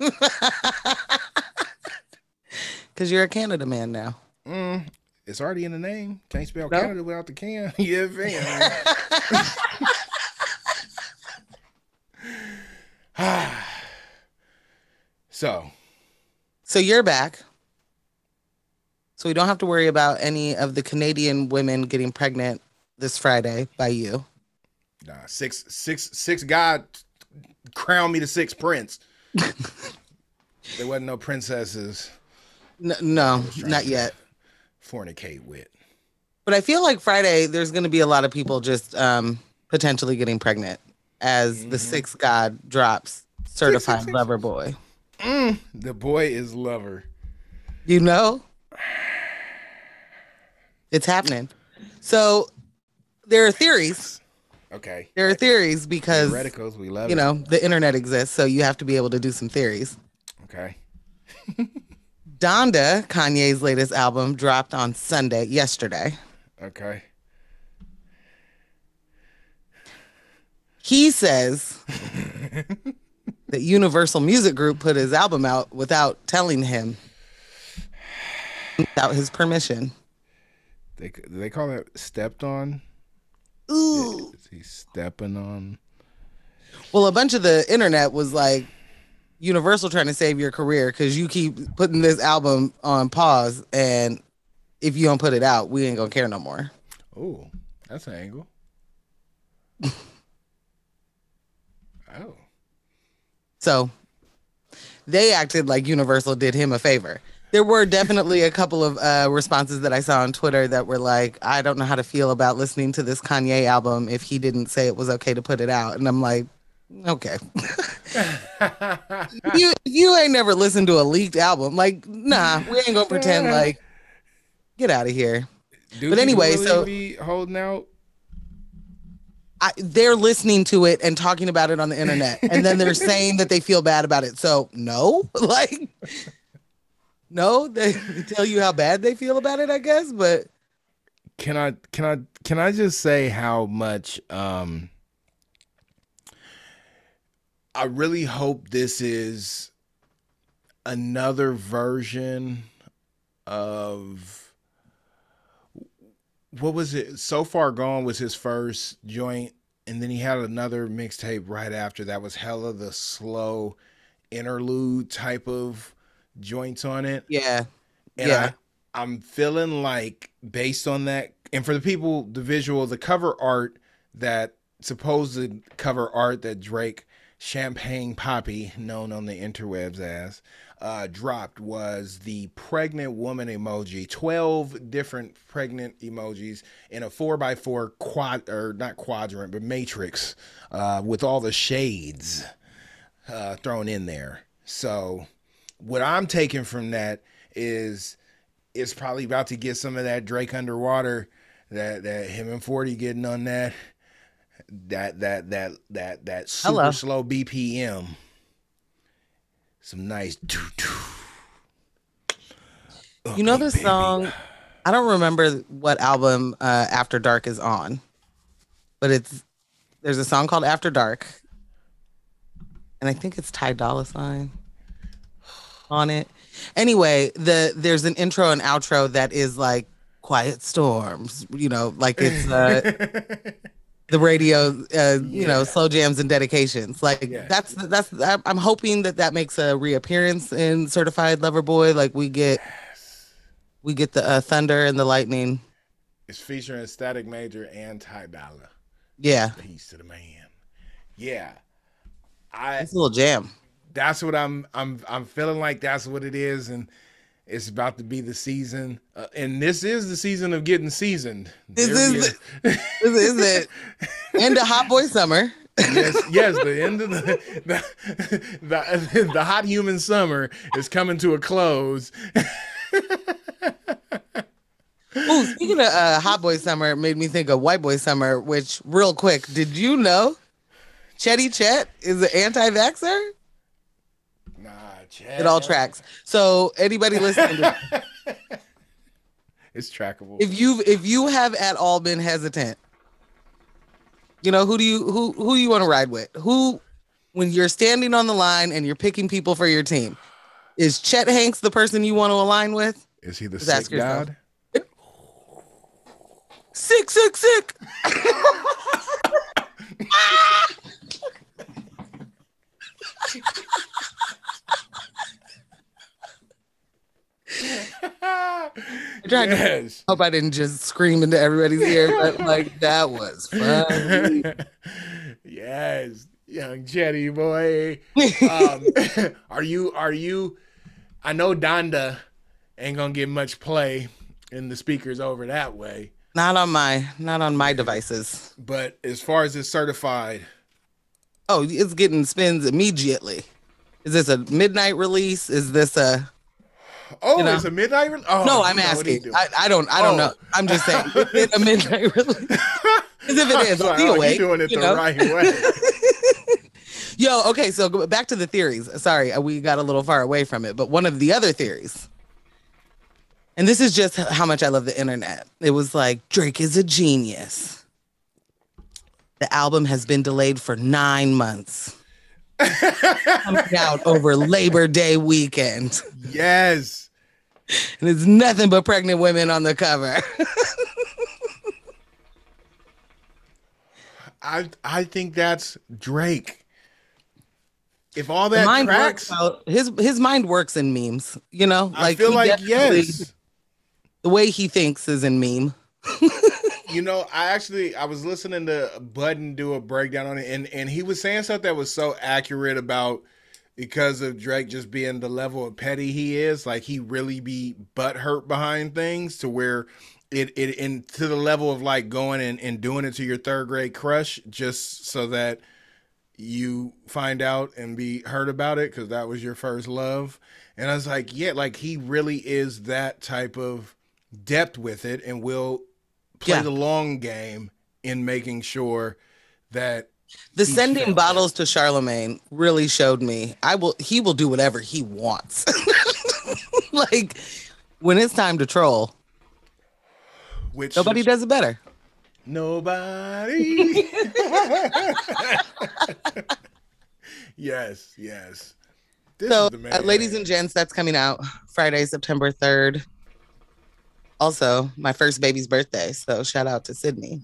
Because you're a Canada man now. Mm, it's already in the name. Can't spell No? Canada without the can. yeah, fam. so, So you're back. So we don't have to worry about any of the Canadian women getting pregnant this Friday by you. nah, six, six, six. God crown me the sixth prince. there wasn't no princesses N- no, not yet. fornicate with. But I feel like Friday there's going to be a lot of people just um, potentially getting pregnant as the sixth god drops certified six. lover boy. Mm, the boy is lover. You know? It's happening. So there are theories. Okay. There are theories because Radicals, we love you it. know the internet exists, so you have to be able to do some theories. Okay. Donda, Kanye's latest album, dropped on Sunday, yesterday. Okay. He says that Universal Music Group put his album out without telling him, without his permission. They they call that stepped on? Ooh. Is he stepping on? Well, a bunch of the internet was like, Universal trying to save your career because you keep putting this album on pause, and if you don't put it out, we ain't gonna care no more. Oh, that's an angle. oh. So they acted like Universal did him a favor. There were definitely a couple of uh, responses that I saw on Twitter that were like, I don't know how to feel about listening to this Kanye album if he didn't say it was okay to put it out. And I'm like, okay. you you ain't never listened to a leaked album. Like, nah, we ain't gonna pretend like get out of here. Do But anyway, really so- be holding out. I, they're listening to it and talking about it on the internet, and then they're saying that they feel bad about it. So no, like, no, they tell you how bad they feel about it, I guess. But Can I can I can I just say how much um I really hope this is another version of what was it? So far gone was his first joint, and then he had another mixtape right after that was hella the slow interlude type of joints on it. yeah, And Yeah. I, I'm feeling like based on that, and for the people, the visual, the cover art that supposed cover art that Drake Champagne Papi, known on the interwebs as, uh, dropped was the pregnant woman emoji. Twelve different pregnant emojis in a four by four quad or not quadrant, but matrix, uh, with all the shades uh, thrown in there. So what I'm taking from that is it's probably about to get some of that Drake underwater that that him and 40 getting on that that that that that that super Hello. slow BPM. Some nice doo doo. you know the song. I don't remember what album uh, After Dark is on, but it's there's a song called After Dark, and I think it's Ty Dolla Sign on it. Anyway, the there's an intro and outro that is like quiet storms, you know, like it's uh, the radio, uh, you know, slow jams and dedications. Like Yes. that's that's I'm- I'm hoping that that makes a reappearance in Certified Lover Boy. Like we get we get the uh, thunder and the lightning. It's featuring Static Major and Ty Dolla. Yeah, Peace to the man. Yeah. I it's a little jam. That's what I'm I'm I'm feeling like that's what it is and it's about to be the season uh, and this is the season of getting seasoned. This There is are. This is it. End of Hot Boy Summer. yes, yes, the end of the the, the the hot human summer is coming to a close. Ooh, speaking of uh, Hot Boy Summer, it made me think of White Boy Summer. Which, real quick, did you know Chetty Chet is an anti-vaxxer? Nah, It all tracks. So anybody listening, to, It's trackable. if you if you have at all been hesitant, you know who do you who who you want to ride with? Who, when you're standing on the line and you're picking people for your team, is Chet Hanks the person you want to align with? is he the Just sick god? Sick, sick, sick. I tried to Yes. hope I didn't just scream into everybody's ear, but like that was funny. yes, young Jetty boy. Um, are you? Are you? I know Donda ain't gonna get much play in the speakers over that way, not on my not on my devices. but as far as it's certified, Oh, it's getting spins immediately. Is this a midnight release? Is this a oh, You know? it's a midnight. Re- oh, no? I'm know what he asking. I, I don't. I don't Oh. know. I'm just saying. Is a midnight release? Because if it is, I'll be oh, awake. you doing it you the know? right way. Yo, okay, so back to the theories. Sorry, uh, we got a little far away from it, but one of the other theories And this is just how much I love the internet. It was like Drake is a genius. The album has been delayed for nine months. Coming out over Labor Day weekend. Yes. And it's nothing but pregnant women on the cover. I I think that's Drake. If all The that mind tracks, works out. His his mind works in memes, you know? I feel like yes. The way he thinks is in meme. You know, I actually I was listening to Budden do a breakdown on it, and and he was saying something that was so accurate about because of Drake just being the level of petty he is. Like he really be butt hurt behind things to where it it and to the level of like going and, and doing it to your third grade crush just so that you find out and be hurt about it because that was your first love. And I was like, yeah, like he really is that type of depth with it and will play Yeah. the long game in making sure that The sending bottles to Charlemagne really showed me I will he will do whatever he wants. like when it's time to troll, which nobody does it better. nobody yes yes this so, is the man uh, ladies and gents, that's coming out Friday, September 3rd. Also, my first baby's birthday. So, shout out to Sydney.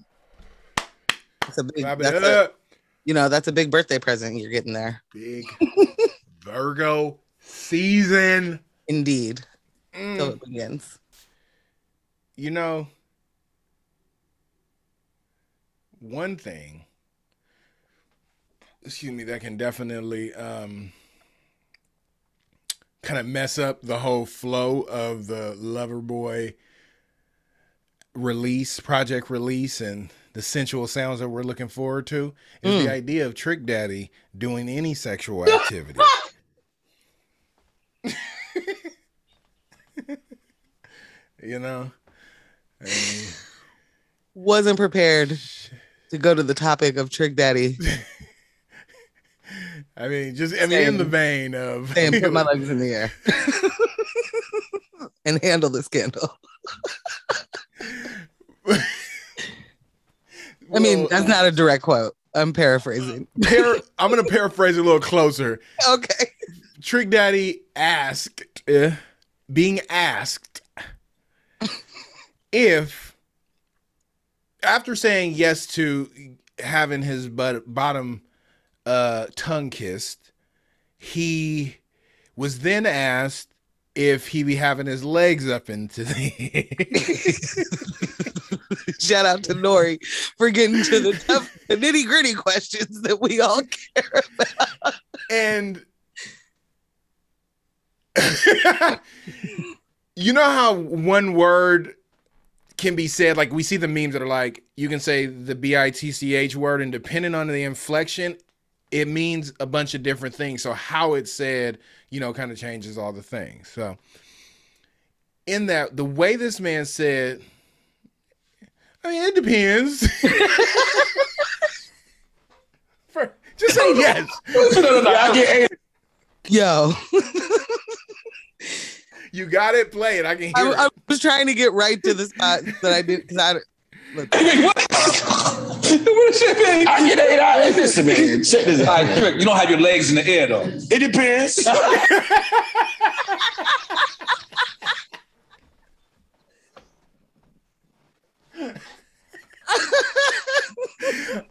That's a big, that's a, you know, that's a big birthday present you're getting there. big virgo season Indeed. Mm. So it begins. you know one thing excuse me that can definitely um kind of mess up the whole flow of the loverboy release project release and the sensual sounds that we're looking forward to is the mm. idea of trick daddy doing any sexual activity. You know? I mean, Wasn't prepared to go to the topic of Trick Daddy. I mean, just I mean, in the vein of and put my legs in the air. And handle the scandal. I mean, that's not a direct quote. I'm paraphrasing. par- I'm gonna paraphrase it a little closer. Okay. Trick Daddy asked, uh, being asked, if after saying yes to having his butt, bottom uh, tongue kissed, he was then asked if he be having his legs up into the. Shout out to N.O.R.E. for getting to the nitty gritty questions that we all care about. and you know how one word can be said like we see the memes that are like you can say the b-i-t-c-h word and depending on the inflection it means a bunch of different things so how it's said you know kind of changes all the things so in that the way this man said i mean it depends For- just say yes Yo, You got it. Play it. I can hear. I. I was trying to get right to the spot that I did because I. Look, I get eight hours. Listen, man, check this All out. right, Trick, you don't have your legs in the air though. It depends.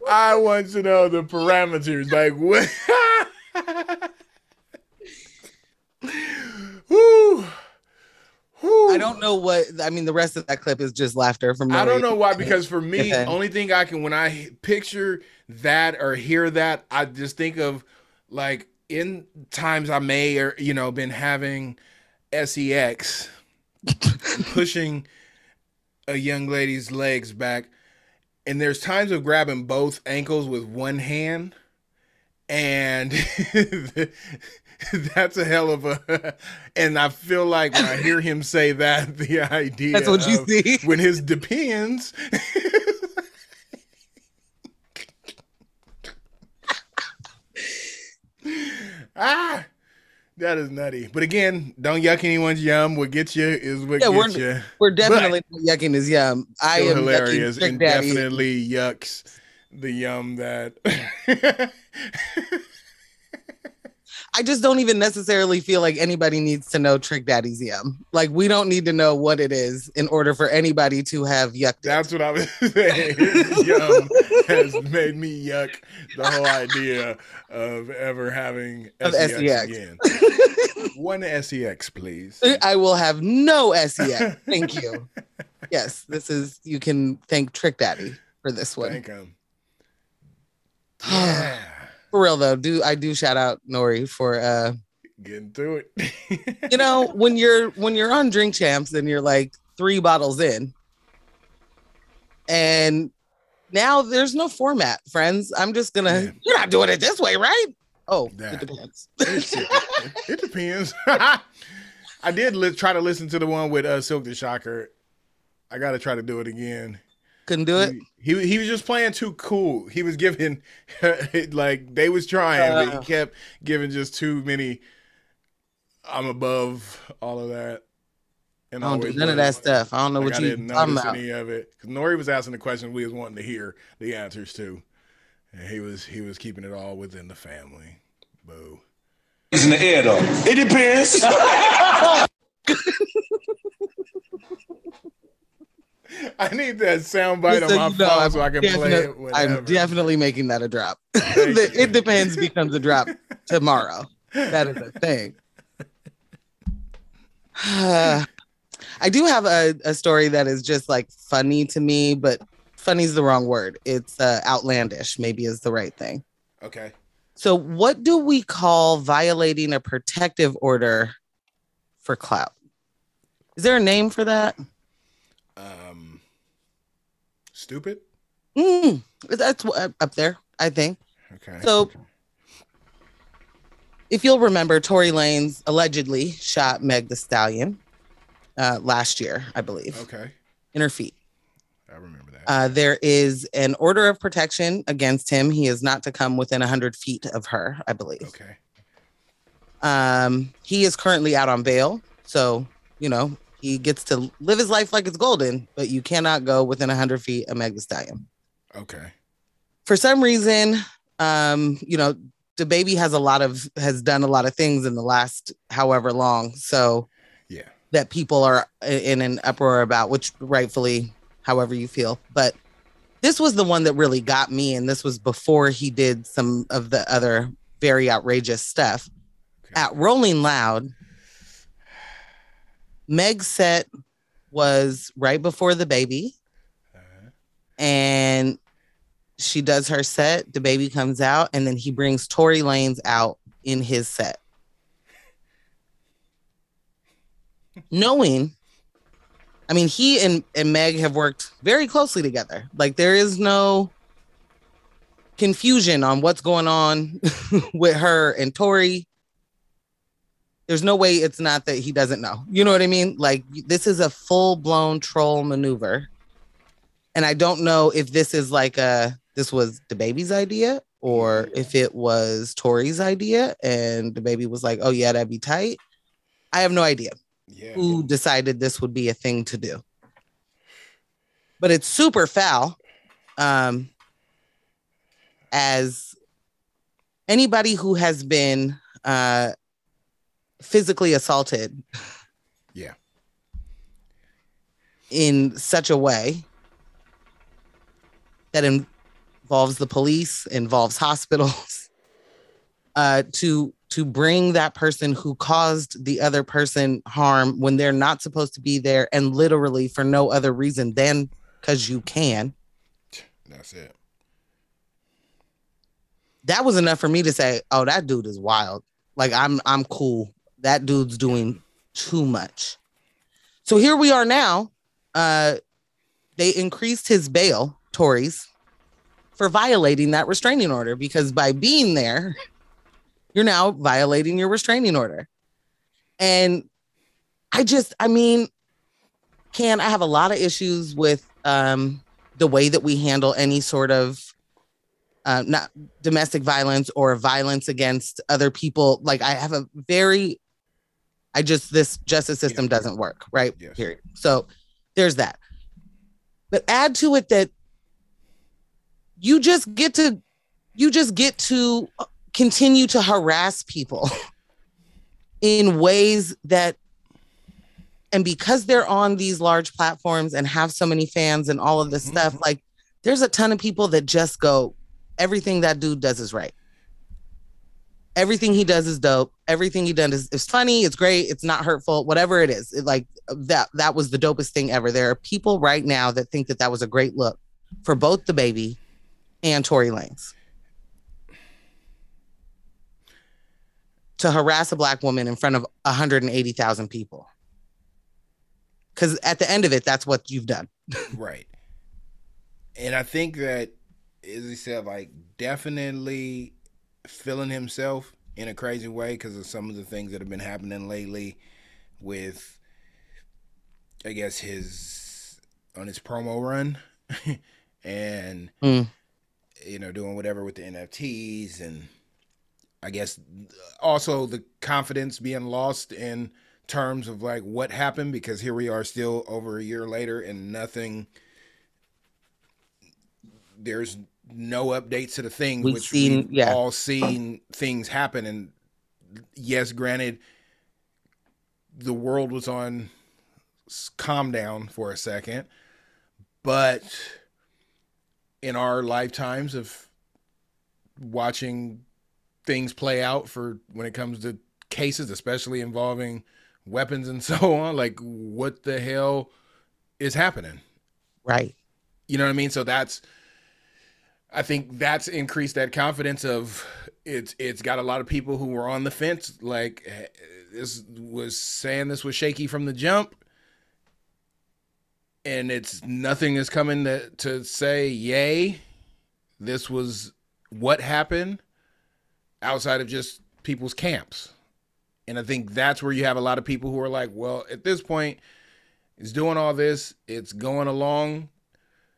I want to know the parameters. Like what? Whew. Whew. I don't know what I mean. The rest of that clip is just laughter from. Me. I don't know why. Because for me, only thing I can when I picture that or hear that, I just think of like in times I may or you know been having sex, pushing a young lady's legs back, and there's times of grabbing both ankles with one hand, and that's a hell of a. And I feel like when I hear him say that, the idea That's what you see. when his depends. ah, That is nutty. But again, don't yuck anyone's yum. What gets you is what Yeah, we're- gets you. We're definitely yucking his yum. I am hilarious and definitely yucks the yum that. I just don't even necessarily feel like anybody needs to know Trick Daddy's yum. Like we don't need to know what it is in order for anybody to have yucked it. That's what I was saying. Yum has made me yuck the whole idea of ever having Of SEX, SEX. again. One SEX, please. I will have no SEX. Thank you. Yes, this is you can thank Trick Daddy for this one. Thank him. Yeah. For real though, do I do shout out N.O.R.E. for uh Getting through it. you know when you're when you're on drink champs and you're like three bottles in and now there's no format friends i'm just gonna Yeah. you're not doing it this way right oh Yeah. it depends it, it depends. I did li- try to listen to the one with uh, Silkk the Shocker. I got to try to do it again. Couldn't do it He, he he was just playing too cool. He was giving like they was trying, but Uh. he kept giving just too many. I'm above all of that. And i don't do none of was. that stuff i don't know Like, what I you didn't talking notice about any of it? Because N.O.R.E. was asking the questions we was wanting to hear the answers to, and he was he was keeping it all within the family. Boo. Legs in the air though. It depends. I need that sound bite Just on my know, phone I'm so I can play it whenever. i'm definitely making that a drop The it depends becomes a drop tomorrow that is a thing I do have a, a story that is just like funny to me, but funny is the wrong word. It's uh, outlandish, maybe is the right thing. okay. So, what do we call violating a protective order for clout? Is there a name for that? Stupid. Mm, that's wh- up there, I think. Okay. So, if you'll remember, Tory Lanez allegedly shot Meg Thee Stallion uh, last year, I believe, okay, in her feet. I remember that. Uh, there is an order of protection against him. He is not to come within 100 feet of her, I believe. okay. Um, he is currently out on bail. So, you know, he gets to live his life like it's golden, but you cannot go within 100 feet of Meg Thee Stallion. Okay. For some reason, um, you know, the baby has a lot of, has done a lot of things in the last however long. So, Yeah. that people are in an uproar about, which rightfully, however you feel. But this was the one that really got me. And this was before he did some of the other very outrageous stuff. Okay. At Rolling Loud, Meg's set was right before the baby. Uh, And she does her set. The baby comes out, and then he brings Tory Lanez out in his set. Knowing, I mean, he and, and Meg have worked very closely together. Like, there is no confusion on what's going on with her and Tory. There's no way it's not that he doesn't know. You know what I mean? Like, this is a full blown troll maneuver. And I don't know if this is like a this was the baby's idea or if it was Tory's idea and the baby was like, "Oh yeah, that'd be tight." I have no idea yeah. who decided this would be a thing to do. But it's super foul. Um as anybody who has been uh physically assaulted Yeah. in such a way that involves the police, involves hospitals, uh, to to bring that person who caused the other person harm when they're not supposed to be there, and literally for no other reason than because you can. That's it. That was enough for me to say, "Oh, that dude is wild." Like I'm I'm cool. That dude's doing too much. So here we are now. Uh, they increased his bail, Tory's, for violating that restraining order because by being there, you're now violating your restraining order. And I just, I mean, can I have a lot of issues with um, the way that we handle any sort of uh, not domestic violence or violence against other people. Like I have a very, I just this justice system doesn't work, right? Yes. Period. So there's that. But add to it that you just get to, you just get to uh, continue to harass people in ways that and because they're on these large platforms and have so many fans and all of this mm-hmm. stuff like there's a ton of people that just go everything that dude does is right everything he does is dope everything he does is, is funny it's great it's not hurtful whatever it is it, like that that was the dopest thing ever there are people right now that think that that was a great look for both the baby and Tory Lanez to harass a black woman in front of 180,000 people. Because at the end of it, that's what you've done. Right. And I think that, as he said, like definitely feeling himself in a crazy way because of some of the things that have been happening lately with, I guess, his on his promo run and, Mm. you know, doing whatever with the NFTs and I guess also the confidence being lost in terms of like what happened because here we are still over a year later and nothing there's no updates to the thing We've which seen- we've yeah. all seen things happen and yes granted the world was on calm down for a second but in our lifetimes of watching things play out for when it comes to cases, especially involving weapons and so on. Like, what the hell is happening? Right. You know what I mean? So that's, I think that's increased that confidence of it's it's got a lot of people who were on the fence. Like eh, this was saying this was shaky from the jump, and it's nothing is coming to to say yay. This was what happened outside of just people's camps. And I think that's where you have a lot of people who are like, well, at this point, it's doing all this, it's going along.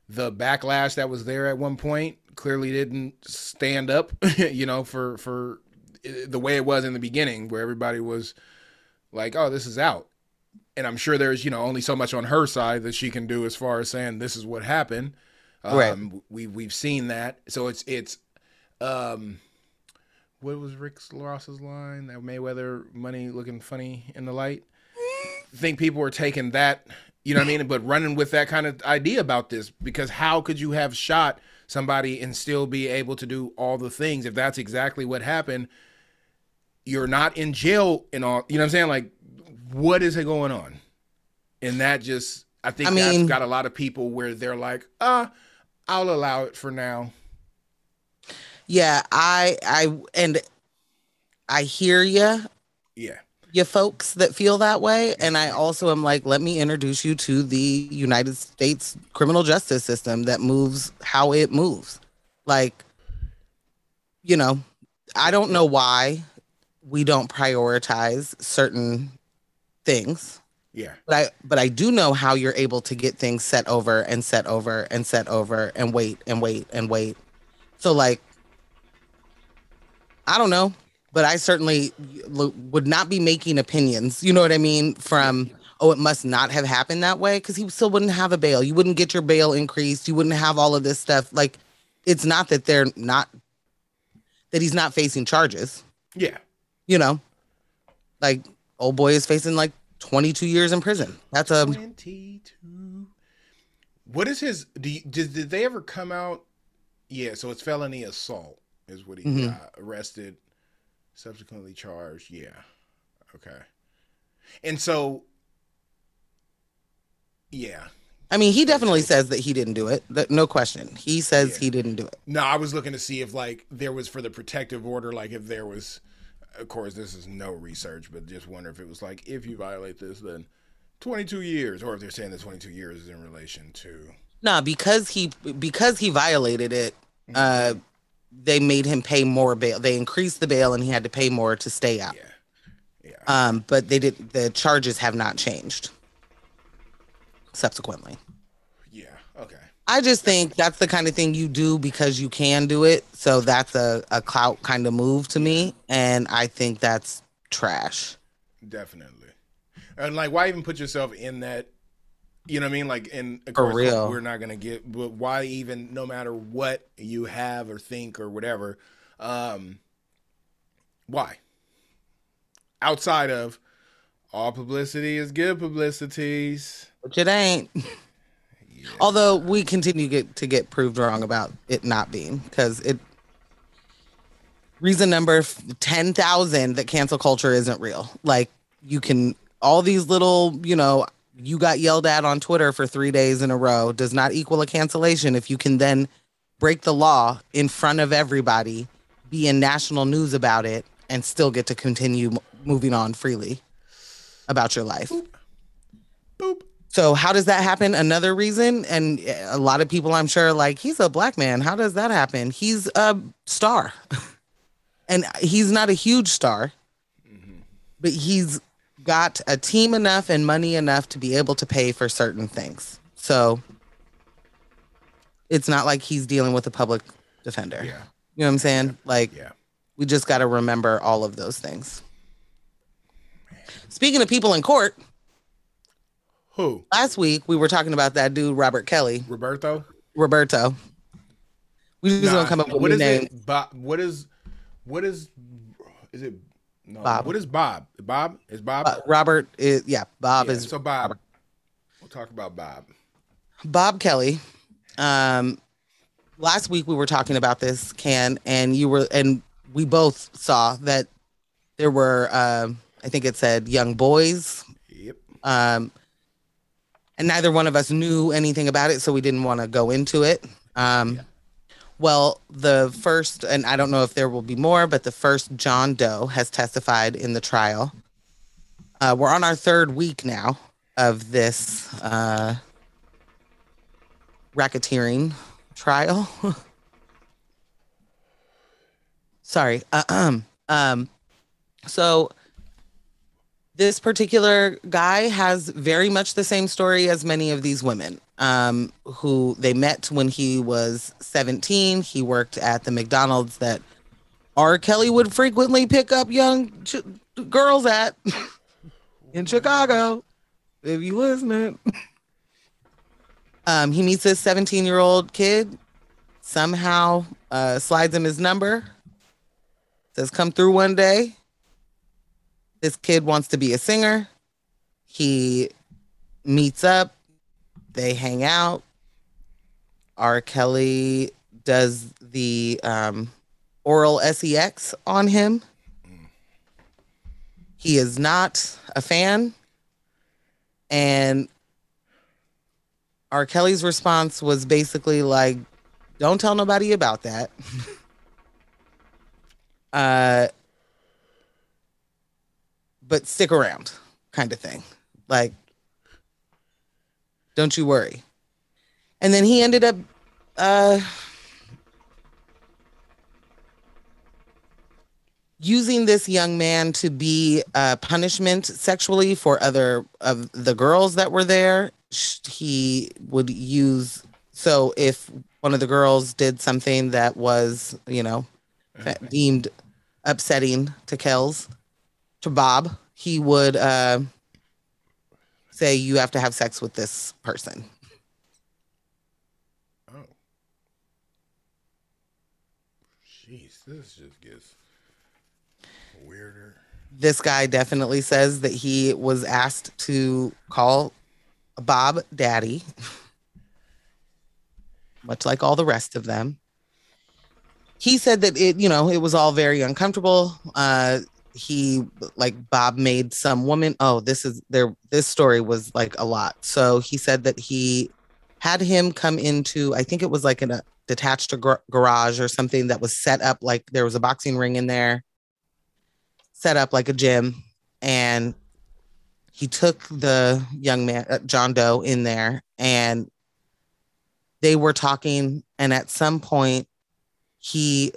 The backlash that was there at one point clearly didn't stand up, you know, for for the way it was in the beginning, where everybody was like, "Oh, this is out," and I'm sure there's you know only so much on her side that she can do as far as saying this is what happened. Right. Um, we we've seen that, so it's it's um, what was Rick Ross's line? That Mayweather money looking funny in the light. I think people were taking that, you know what I mean, but running with that kind of idea about this because how could you have shot somebody and still be able to do all the things if that's exactly what happened? You're not in jail and all, you know what I'm saying? Like, what is it going on? And that just, I think I that's mean- got a lot of people where they're like, uh, I'll allow it for now. Yeah. I, I, and I hear you, Yeah. You folks that feel that way. And I also am like, let me introduce you to the United States criminal justice system that moves how it moves. Like, you know, I don't know why we don't prioritize certain things. Yeah. but I but I do know how you're able to get things set over and set over and set over and wait and wait and wait. So like I don't know, but I certainly would not be making opinions. You know what I mean? From oh, it must not have happened that way because he still wouldn't have a bail. You wouldn't get your bail increased. You wouldn't have all of this stuff. Like it's not that they're not that he's not facing charges. Yeah. You know, like old boy is facing like 22 years in prison. That's a 22. What is his? Do you, did, did they ever come out? Yeah, so it's felony assault is what he Mhm. got arrested, subsequently charged. Yeah. Okay. And so, yeah. I mean, he definitely says that he didn't do it. No question. He says Yeah. he didn't do it. No, I was looking to see if like there was for the protective order, like if there was. Of course, this is no research, but just wonder if it was like if you violate this, then 22 years, or if they're saying that 22 years is in relation to. Nah, because he because he violated it, uh, they made him pay more bail. They increased the bail, and he had to pay more to stay out. Yeah. Yeah. Um, but they did. The charges have not changed. Subsequently, Yeah. Okay. I just think that's the kind of thing you do because you can do it. So that's a, a clout kind of move to me. And I think that's trash. Definitely. And like, why even put yourself in that? You know what I mean? Like, in of course, real. we're not gonna get. But why even? No matter what you have or think or whatever, um, why? Outside of all publicity is good publicities. Which it ain't. Although we continue get, to get proved wrong about it not being because it. Reason number 10,000 that cancel culture isn't real. Like, you can, all these little, you know, you got yelled at on Twitter for three days in a row does not equal a cancellation if you can then break the law in front of everybody, be in national news about it, and still get to continue m- moving on freely about your life. Boop. So how does that happen? Another reason, and eh, a lot of people I'm sure are like he's a black man. How does that happen? He's a star, and he's not a huge star, mm-hmm. but he's got a team enough and money enough to be able to pay for certain things. So it's not like he's dealing with a public defender. Yeah. You know what I'm saying? Like Yeah. we just got to remember all of those things. Speaking of people in court, Who? last week we were talking about that dude Robert Kelly, Roberto? Roberto. We just Nah, gonna come up with what a is name. it? What is? What is? Is it? No. Bob. What is Bob? Bob is Bob. Uh, Robert is yeah. Bob Yeah, is so Bob. We'll talk about Bob. Bob Kelly. Um, last week we were talking about this can, and you were, and we both saw that there were. Um, I think it said young boys. Yep. Um, and neither one of us knew anything about it, so we didn't want to go into it. Um, Well, the first, and I don't know if there will be more, but the first John Doe has testified in the trial. Uh, we're on our third week now of this uh, racketeering trial. Sorry. Uh, um, so this particular guy has very much the same story as many of these women um, who they met when he was 17. He worked at the McDonald's that R. Kelly would frequently pick up young ch- girls at in Chicago. If you listening, um, he meets this 17 year old kid, somehow uh, slides him his number, says, Come through one day. This kid wants to be a singer. He meets up, they hang out. R. Kelly does the um, oral sex on him. He is not a fan. And R. Kelly's response was basically like, don't tell nobody about that. uh, but stick around, kind of thing. Like, don't you worry. And then he ended up uh, using this young man to be uh, punishment sexually for other of the girls that were there. He would use so if one of the girls did something that was, you know, deemed upsetting to Kells, to Bob, he would uh, say, "You have to have sex with this person." Oh. Jeez, this just gets weirder. this guy definitely says that he was asked to call Bob daddy, much like all the rest of them. He said that it, you know, it was all very uncomfortable. Uh, he like Bob made some woman. Oh, this is there. This story was like a lot. So he said that he had him come into, I think it was like in a detached gar- garage or something that was set up like there was a boxing ring in there set up like a gym and he took the young man uh, John Doe in there and they were talking and at some point he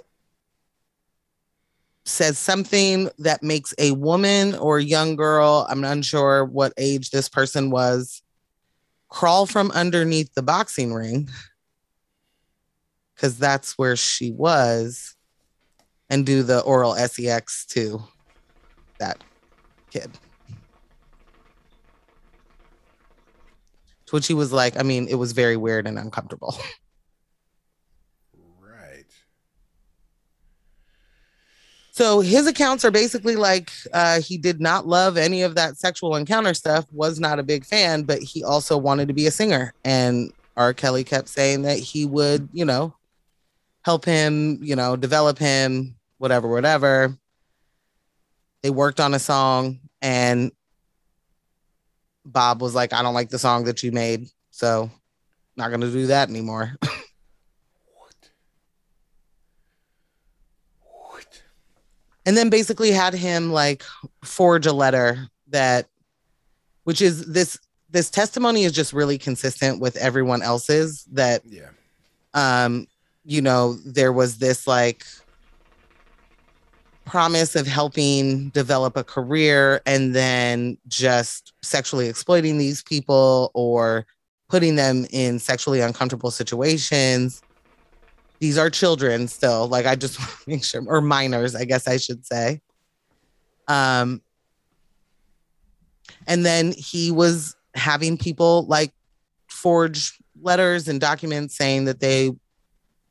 says something that makes a woman or a young girl I'm unsure what age this person was crawl from underneath the boxing ring because that's where she was and do the oral sex to that kid. To which he was like. I mean it was very weird and uncomfortable Right. So his accounts are basically like uh, he did not love any of that sexual encounter stuff, was not a big fan, but he also wanted to be a singer. And R. Kelly kept saying that he would, you know, help him, you know, develop him, whatever, whatever. They worked on a song and Bob was like, I don't like the song that you made. So not going to do that anymore. What? What? And then basically had him like forge a letter that which is this this testimony is just really consistent with everyone else's that Yeah. um you know there was this like promise of helping develop a career and then just sexually exploiting these people or putting them in sexually uncomfortable situations these are children still like i just want to make sure or minors i guess i should say. Um and then he was having people like forge letters and documents saying that they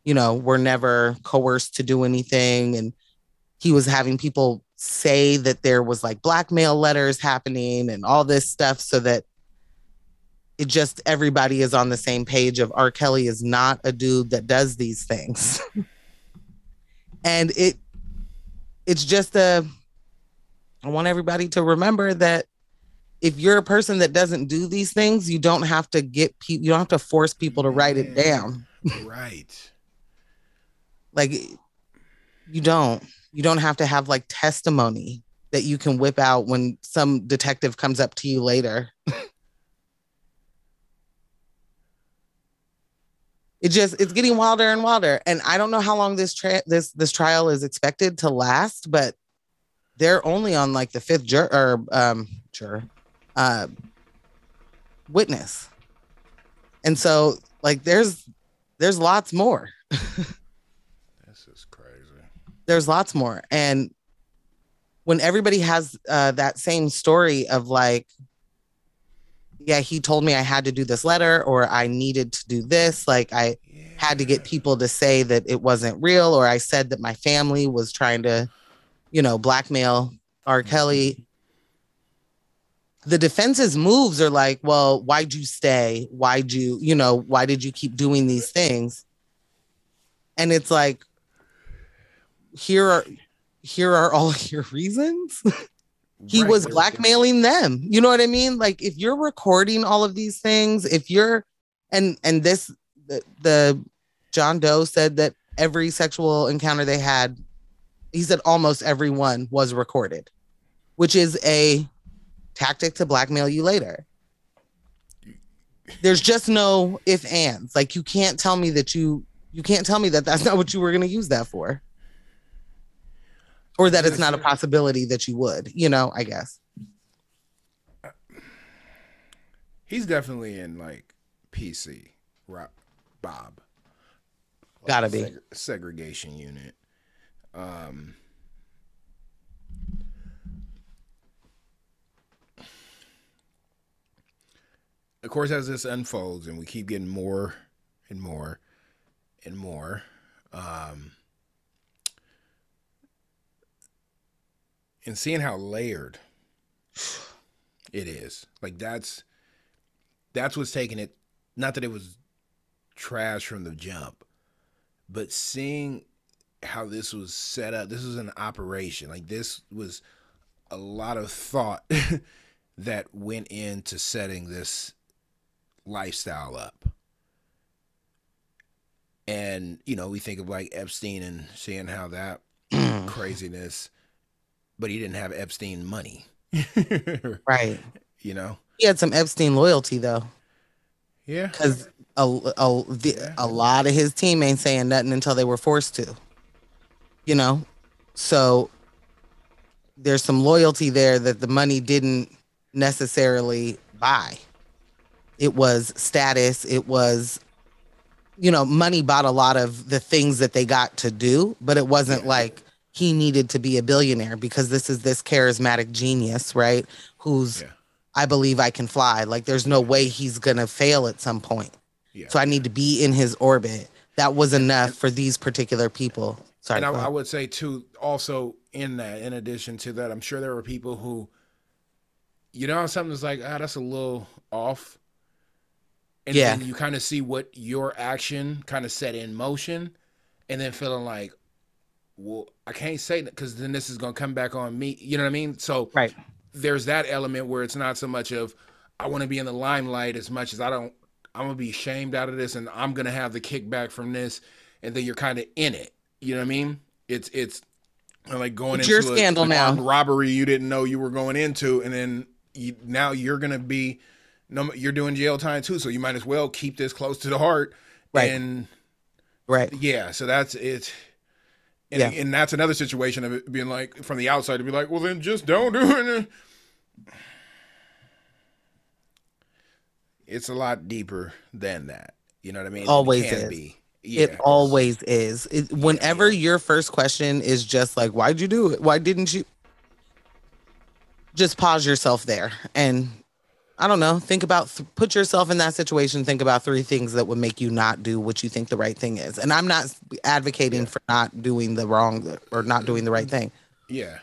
you know were never coerced to do anything. And he was having people say that there was like blackmail letters happening and all this stuff so that it just everybody is on the same page of R. Kelly is not a dude that does these things. and it it's just a I want everybody to remember that if you're a person that doesn't do these things, you don't have to get people you don't have to force people to write it mm-hmm. down. right. Like you don't. You don't have to have like testimony that you can whip out when some detective comes up to you later. it just it's getting wilder and wilder. And i don't know how long this tra- this this trial is expected to last but they're only on like the fifth jur- or um juror uh witness. And so like there's there's lots more. This is crazy. there's lots more. And when everybody has uh, that same story of like yeah he told me i had to do this letter or i needed to do this. Like i had to get people to say that it wasn't real or i said that my family was trying to you know blackmail r. Mm-hmm. Kelly. The defense's moves are like well why'd you stay? Why'd you you know why did you keep doing these things? And it's like here are here are all your reasons he Right, was there we go. blackmailing them. You know what i mean? Like if you're recording all of these things if you're and and this the, the john doe said that every sexual encounter they had he said almost every one was recorded which is a tactic to blackmail you later. There's just no if ands. Like you can't tell me that you you can't tell me that that's not what you were going to use that for or that it's not a possibility that you would you know i guess He's definitely in like PC. Rob, Bob. Gotta be. Seg- segregation unit. Um. Of course, as this unfolds and we keep getting more and more and more, um, and seeing how layered it is, like that's that's what's taking it. Not that it was trash from the jump, but seeing how this was set up, this was an operation. Like this was a lot of thought that went into setting this lifestyle up. And, you know, we think of like Epstein and seeing how that craziness, but he didn't have Epstein money. right you know? he had some epstein loyalty though Yeah. because a, a, the, Yeah. a lot of his team ain't saying nothing until they were forced to you know so there's some loyalty there that the money didn't necessarily buy it was status it was you know, money bought a lot of the things that they got to do, but it wasn't like he needed to be a billionaire because this is this charismatic genius, right? Who's Yeah. I believe I can fly. Like there's no way he's gonna fail at some point. Yeah. So I need to be in his orbit. That was enough for these particular people. Sorry. and I, I would say too, also in that, in addition to that, I'm sure there were people who, you know, something's like, ah, that's a little off. And Yeah. then you kind of see what your action kind of set in motion, and then feeling like, well, I can't say that because then this is gonna come back on me. You know what I mean? So right. there's that element where it's not so much of I want to be in the limelight as much as I don't. I'm gonna be shamed out of this, and I'm gonna have the kickback from this, and then you're kind of in it. You know what I mean? It's it's like going It's into your a- scandal an now. robbery you didn't know you were going into, and then you, now you're gonna be no, you're doing jail time too, so you might as well keep this close to the heart. Right. And Right. yeah, so that's it. And, Yeah. and that's another situation of it being like from the outside to be like, well, then just don't do it. It's a lot deeper than that. You know what I mean? Always it can is. be. Yeah. It always is. It, whenever your first question is just like, why'd you do it? Why didn't you? Just pause yourself there and I don't know, think about, th- put yourself in that situation. Think about three things that would make you not do what you think the right thing is. And I'm not advocating for not doing the wrong or not doing the right thing. Yeah.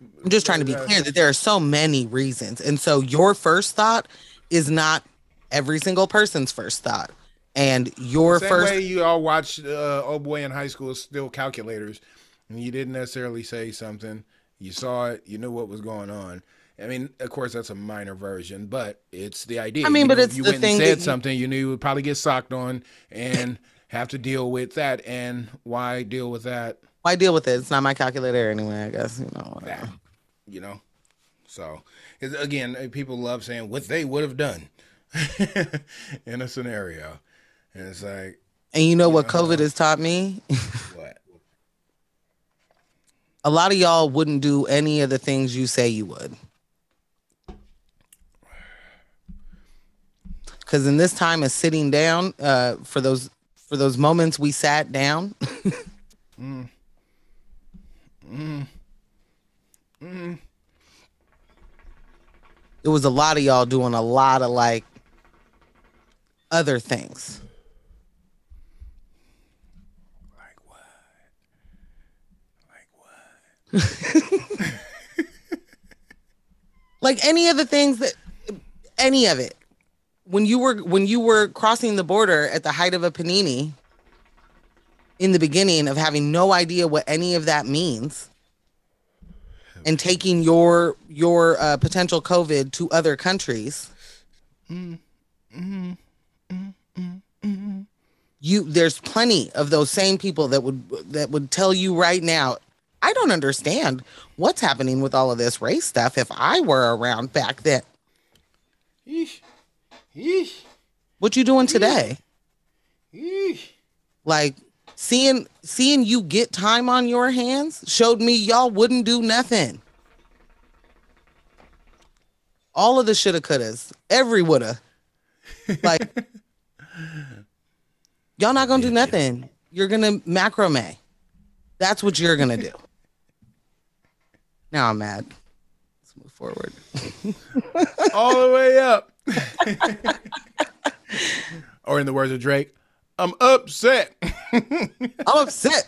I'm just trying to be clear that there are so many reasons. And so your first thought is not every single person's first thought. And your Same first way you all watched uh, Old Boy in high school, still calculators, and you didn't necessarily say something. You saw it, you knew what was going on. I mean, of course, that's a minor version, but it's the idea. I mean, You but knew it's if you the went thing and said you- something, you knew you would probably get socked on and have to deal with that. And why deal with that? why deal with it? It's not my calculator anyway, I guess. You know. That, you know. So, again, uh, people love saying what they would have done in a scenario, and it's like, And you know what COVID has taught me? what? A lot of y'all wouldn't do any of the things you say you would. Cause in this time of sitting down, uh, for those for those moments we sat down, it was a lot of y'all doing a lot of like other things. Like what? Like what? like any of the things that any of it when you were when you were crossing the border at the height of a panini in the beginning of having no idea what any of that means and taking your your uh, potential covid to other countries you there's plenty of those same people that would that would tell you right now i don't understand what's happening with all of this race stuff if i were around back then Yeesh. Yeesh. what you doing today? Yeesh. like seeing seeing you get time on your hands showed me y'all wouldn't do nothing. All of the shoulda couldas. Every woulda. Like y'all not gonna do nothing. You're gonna macrame. That's what you're gonna do. Now i'm mad. Let's move forward. All the way up. or in the words of Drake, I'm upset. i'm upset.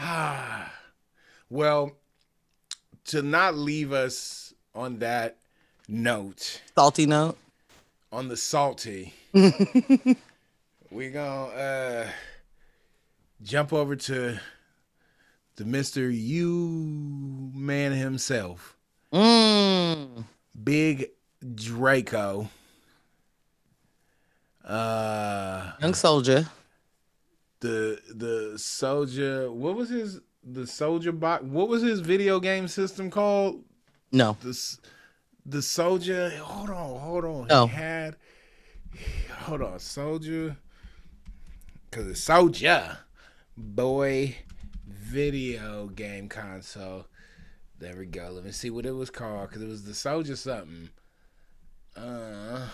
Well, to not leave us on that note, salty note? On the salty, we're gonna uh, jump over to the Mr. You man himself, mm. Big Draco. Uh young Soulja the the Soulja what was his the Soulja box what was his video game system called no the the Soulja hold on hold on No. he had hold on Soulja because it's Soulja Boy video game console there we go let me see what it was called because it was the Soulja something Uh,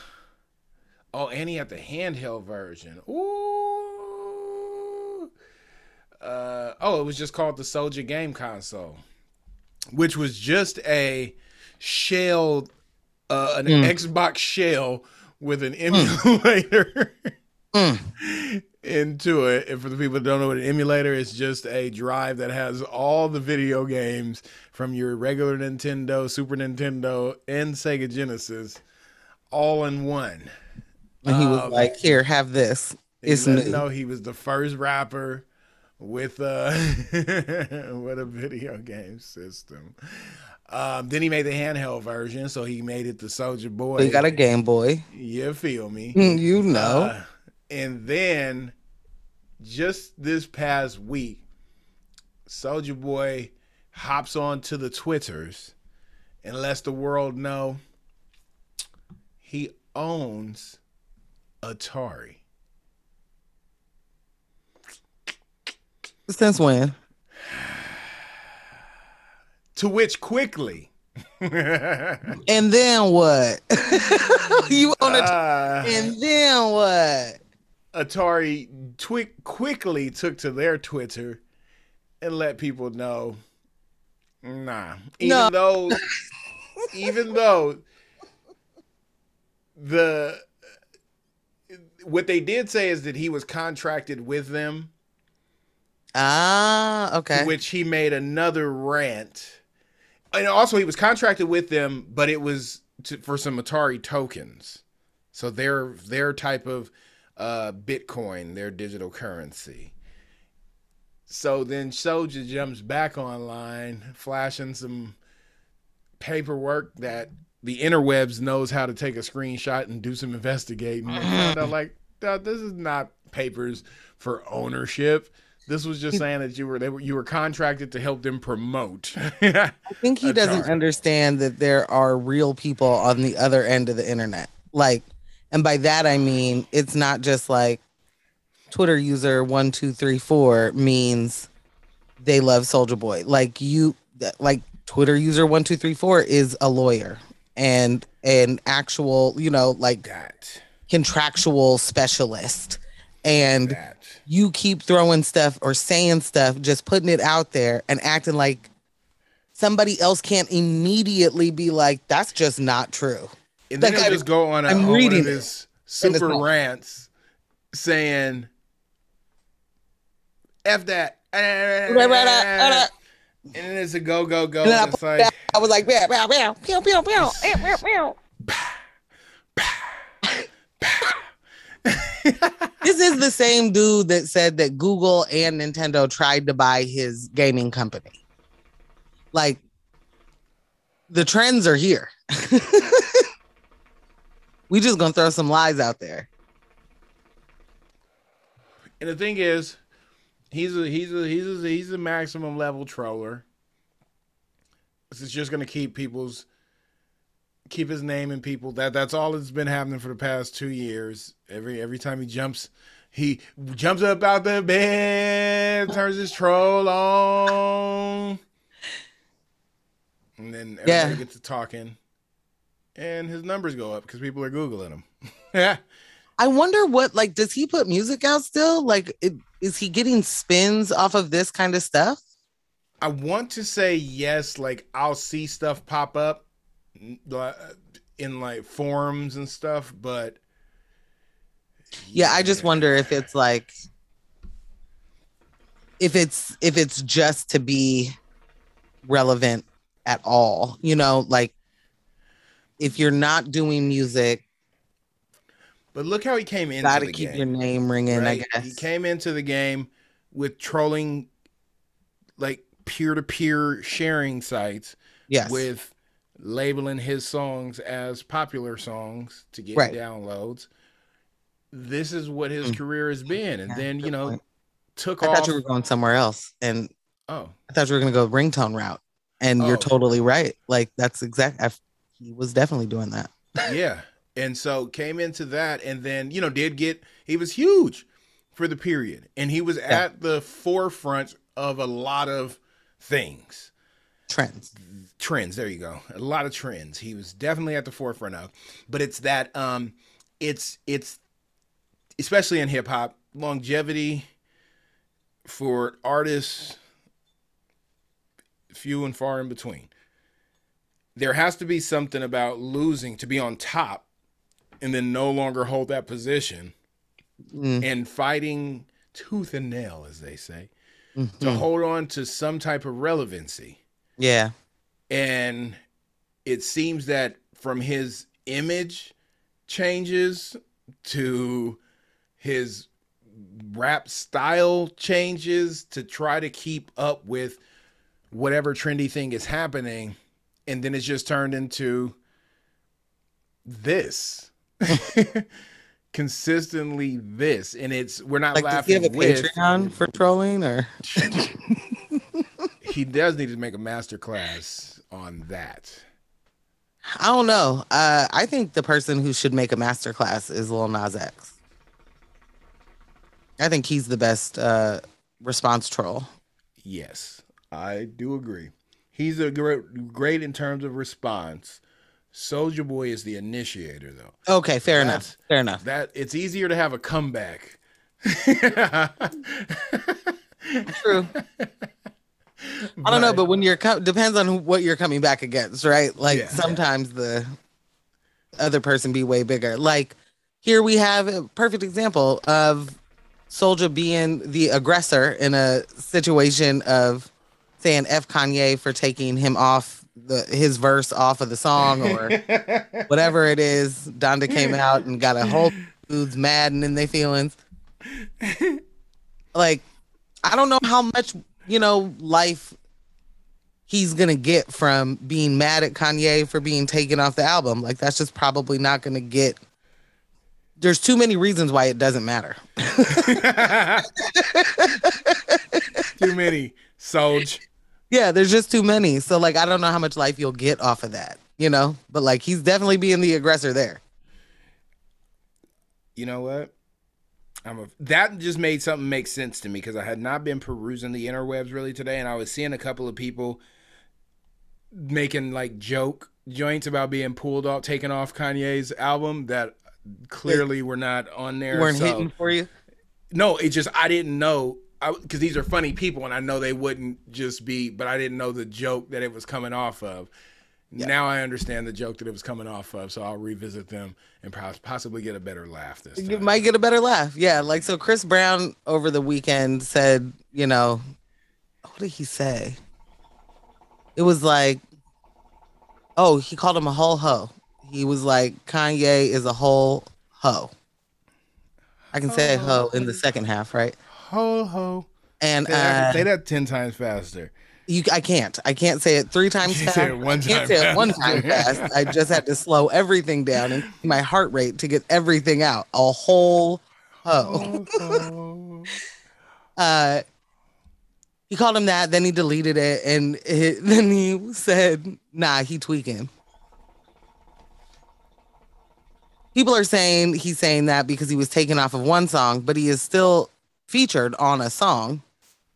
oh, and he had the handheld version. Ooh. Uh, oh, it was just called the SouljaGame Console, which was just a shell, uh, an Mm. Xbox shell with an emulator Mm. into it. And for the people that don't know what an emulator is, just a drive that has all the video games from your regular Nintendo, Super Nintendo, and Sega Genesis all in one. And he was Um, like, "Here, have this. It's new." know he was the first rapper with uh with a video game system. Um, then he made the handheld version, so he made it the Soulja Boy. He got a Game Boy. you feel me? Mm, You know. Uh, and then just this past week, Soulja Boy hops onto the Twitters and lets the world know he owns Atari. Since when? To which quickly. And then what? you own a uh, and then what? Atari twi- quickly took to their Twitter and let people know, nah. Even No. though, even though the what they did say is that he was contracted with them, Ah, okay. which he made another rant, and also he was contracted with them, but it was to, for some Atari tokens, so their their type of uh, Bitcoin, their digital currency. So then Soulja jumps back online, flashing some paperwork that the interwebs knows how to take a screenshot and do some investigating. And like, this is not papers for ownership. This was just saying that you were they were you were contracted to help them promote. I think he doesn't Atari. understand that there are real people on the other end of the internet. Like, and by that I mean it's not just like Twitter user one two three four means they love Soulja Boy. Like you, like Twitter user one two three four is a lawyer and an actual, you know, like that contractual specialist. And that you keep throwing stuff or saying stuff, just putting it out there and acting like somebody else can't immediately be like, that's just not true. And then Like, he'll I- just go on, a, I'm reading of his super rants saying, F that. And then it's a go, go, go. And I, it's like, I was like, pew, pew, pew, this is the same dude that said that Google and Nintendo tried to buy his gaming company. Like, the trends are here. we just gonna throw some lies out there. and the thing is, he's a he's a he's a he's a maximum level troller. It's just gonna keep people's keep his name in people. That that's all that's been happening for the past two years. Every every time he jumps, he jumps up out the bed, turns his troll on, and then everybody Yeah. gets to talking, and his numbers go up because people are googling him. Yeah. I wonder what like does he put music out still? Like it, is he getting spins off of this kind of stuff? I want to say yes. Like I'll see stuff pop up n- in like forums and stuff, but Yeah, I just wonder if it's like if it's if it's just to be relevant at all. You know, like if you're not doing music, But look how he came into gotta the keep game. your name ringing, right? I He came into the game with trolling, like peer-to-peer sharing sites Yes. with labeling his songs as popular songs to get Right. downloads. This is what his Mm. career has been, and Yeah, then you know point. took I off. thought you were going somewhere else. And oh, I thought you were gonna go ringtone route. And Oh. you're totally right. Like that's exact I, he was definitely doing that. yeah. And so came into that and then you know did get he was huge for the period. And he was at the forefront of a lot of things. Trends. trends. There you go. A lot of trends. He was definitely at the forefront of. But it's that um it's it's especially in hip hop longevity for artists few and far in between there has to be something about losing to be on top and then no longer hold that position Mm. and fighting tooth and nail as they say to Mhm. hold on to some type of relevancy Yeah. and it seems that from his image changes to his rap style changes to try to keep up with whatever trendy thing is happening and then it's just turned into this consistently this and it's we're not Like, does he have a with Patreon for trolling or? he does need to make a master class on that I don't know. Uh, I think the person who should make a master class is Lil Nas X. I think he's the best uh, response troll. Yes, I do agree. He's a great, great in terms of response. Soulja Boy is the initiator, though. Okay, fair enough. Fair enough. That it's easier to have a comeback. True. I don't know, but when you're co- depends on who- what you're coming back against, right? Like Yeah. sometimes the other person be way bigger. Like here we have a perfect example of Soulja being the aggressor in a situation of saying F Kanye for taking him off the his verse off of the song or whatever it is. Donda came out and got a whole dudes mad and in their feelings. Like, I don't know how much, you know, life he's gonna get from being mad at Kanye for being taken off the album. Like that's just probably not gonna get there's too many reasons why it doesn't matter. Too many. Soulja. Yeah, there's just too many. So like I don't know how much life you'll get off of that, you know? But like he's definitely being the aggressor there. You know what? I'm a, that just made something make sense to me because I had not been perusing the interwebs really today, and I was seeing a couple of people making like joke joints about being pulled off, taken off Kanye's album that clearly were not on there. weren't so- hitting for you. No, it just I didn't know because these are funny people, and I know they wouldn't just be, but I didn't know the joke that it was coming off of. Now I understand the joke that it was coming off of, so I'll revisit them and pos- possibly get a better laugh this You might get a better laugh. Yeah, like so Chris Brown over the weekend said, you know, what did he say? It was like, oh, he called him a whole hoe. He was like, Kanye is a whole hoe. I can say hoe in the second half, right? Ho ho. And Say that, uh, say that ten times faster. you, I can't. I can't say it three times fast. say it one I can't time say it one time fast. I just had to slow everything down and my heart rate to get everything out. A whole hoe. Ho, ho. uh he called him that then he deleted it and it, then he said nah he tweaking people are saying he's saying that because he was taken off of one song but he is still featured on a song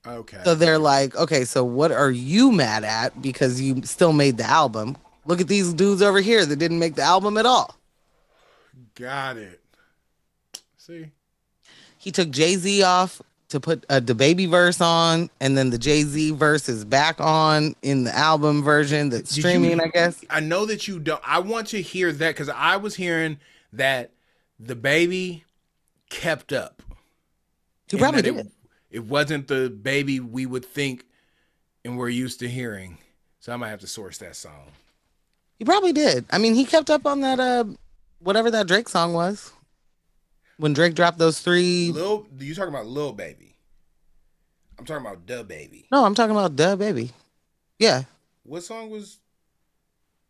okay. so they're like okay so what are you mad at because you still made the album look at these dudes over here that didn't make the album at all Got it. See? he took jay-z off to put a the baby verse on and then the jay-z verse is back on in the album version that's you- streaming i guess I know that you don't. I want to hear that because I was hearing that the baby kept up. He and probably did It, it wasn't the baby we would think and we're used to hearing. So I might have to source that song. he probably did i mean he kept up on that uh whatever that drake song was when drake dropped those three Lil, you talking about Lil Baby? I'm talking about DaBaby. no i'm talking about DaBaby yeah What song was?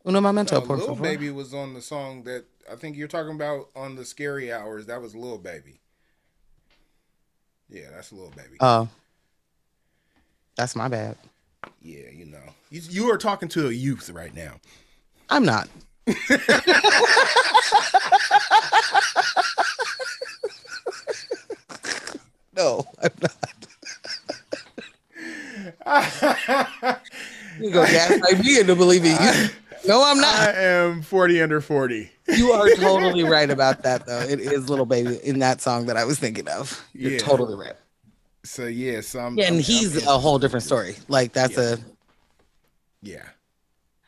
uno momento No, por Lil favor. Baby was on the song that I think you're talking about on the Scary Hours. That was Lil Baby. Yeah, that's a Lil Baby. oh that's my bad yeah, you know, you, you are talking to a youth right now. i'm not no i'm not You go gaslight me into believing you. No, I'm not. I am 40 under 40. You are totally right about that, though. It is Lil Baby in that song that I was thinking of. You're Yeah. totally right. So yeah, so I'm, Yeah, and I'm- he's I'm- a whole different story. Like that's a yeah.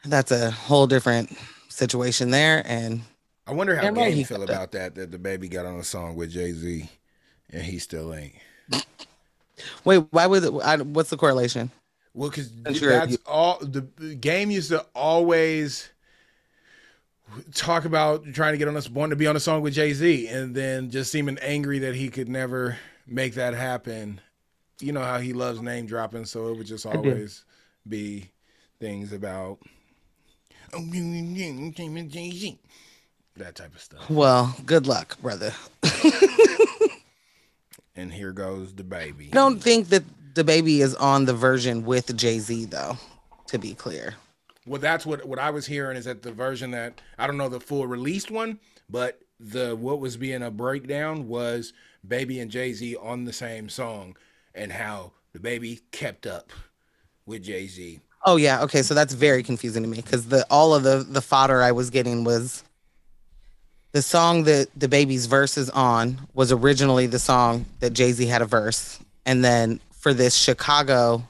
that's a whole different situation there. And I wonder how Damn Game he feel got that. about that. That the baby got on a song with Jay Z, and he still ain't. wait, why would it, I, what's the correlation? Well, because That's your that's idea. all the the game used to always talk about trying to get on us wanting to be on a song with Jay Z, and then just seeming angry that he could never make that happen. You know how he loves name dropping, so it would just always be things about oh, Jay Z, that type of stuff. Well, good luck, brother. And here goes the baby. I don't think that the baby is on the version with Jay Z though. To be clear, Well, that's what what I was hearing is that the version that I don't know the full released one, but the what was being a breakdown was Baby and Jay Z on the same song, and how the baby kept up with Jay Z. Oh yeah, okay, so that's very confusing to me because the all of the the fodder I was getting was the song that the baby's verse is on was originally the song that Jay Z had a verse, and then for this Chicago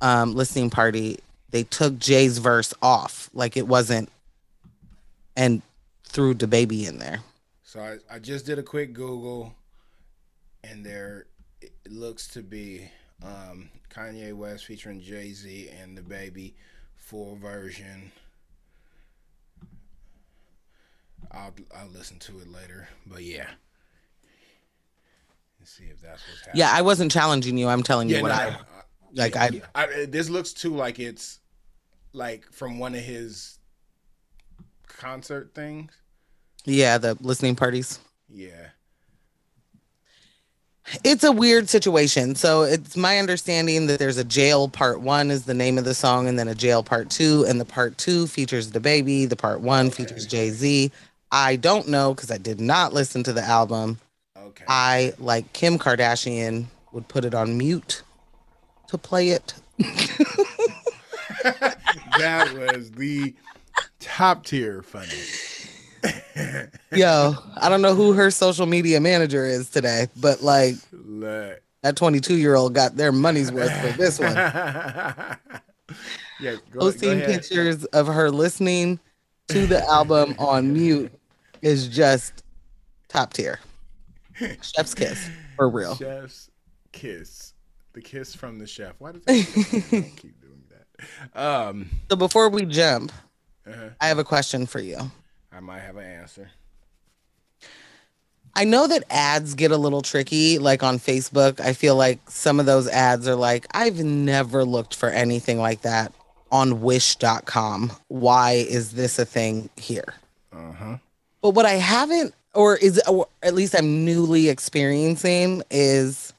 um, listening party, they took Jay's verse off, like it wasn't, and threw the baby in there. So I, I just did a quick Google, and there it looks to be um, Kanye West featuring Jay Z and the baby full version. I'll I'll listen to it later, but yeah. Let's see if that's what's happening. Yeah, I wasn't challenging you. I'm telling you Yeah, what no, I like. I. I, this looks too like it's like from one of his concert things. yeah, the listening parties. Yeah. it's a weird situation. So it's my understanding that there's a jail part one is the name of the song, and then a jail part two, and the part two features the baby. The part one features Jay Z. I don't know because I did not listen to the album. Okay. I like Kim Kardashian would put it on mute to play it. that was the top tier funny. Yo, I don't know who her social media manager is today, but like Look. that 22 year old got their money's worth for this one. yeah, go, go posting ahead. pictures of her listening to the album on mute is just top tier. Chef's kiss for real. Chef's kiss. The kiss from the chef. Why does that keep doing that? Um, So before we jump, uh-huh. I have a question for you. I might have an answer. I know that ads get a little tricky, like on Facebook. I feel like some of those ads are like, I've never looked for anything like that on wish.com. Why is this a thing here? Uh huh. But what I haven't, or is, or at least I'm newly experiencing, is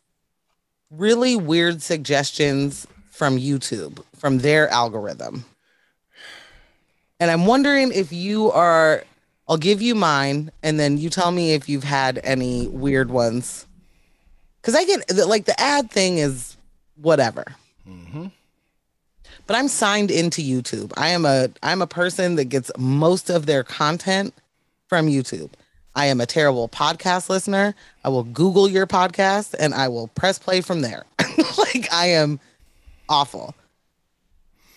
really weird suggestions from YouTube, from their algorithm. And I'm wondering if you are, I'll give you mine, and then you tell me if you've had any weird ones. Because I get, like, the ad thing is whatever. Mm-hmm. But I'm signed into YouTube. I am a I'm a person that gets most of their content from YouTube. I am a terrible podcast listener. I will Google your podcast and I will press play from there. like I am awful.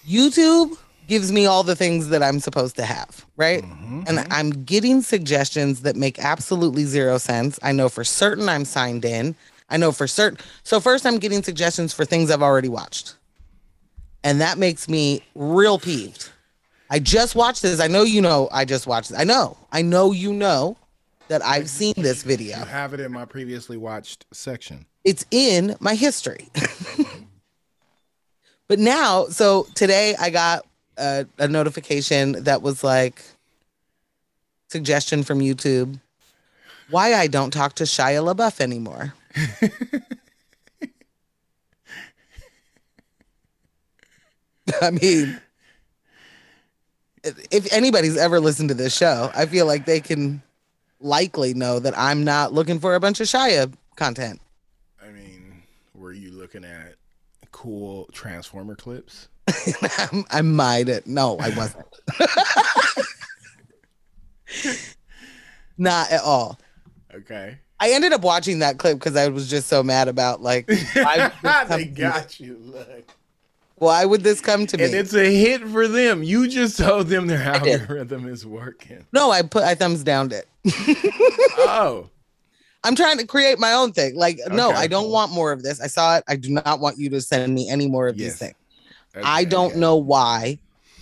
YouTube gives me all the things that I'm supposed to have, right? Mm-hmm. And I'm getting suggestions that make absolutely zero sense. I know for certain I'm signed in. I know for certain. So first I'm getting suggestions for things I've already watched. And that makes me real peeved. I just watched this. I know you know I just watched this. I know. I know you know that I've seen this video. I have it in my previously watched section. It's in my history. but now, so today I got a, a notification that was like suggestion from YouTube why I don't talk to Shia LaBeouf anymore. I mean, if anybody's ever listened to this show, I feel like they can likely know that I'm not looking for a bunch of Shia content. I mean, were you looking at cool Transformer clips? I might have. No, I wasn't. Not at all. Okay. I ended up watching that clip because I was just so mad about like why would this come they got you. Look. Why would this come to me? And it's a hit for them. You just told them their algorithm is working. no, I put I thumbs downed it. Oh. I'm trying to create my own thing. Like, no, I don't want more of this. I saw it. I do not want you to send me any more of Yes. these things. I don't okay. know why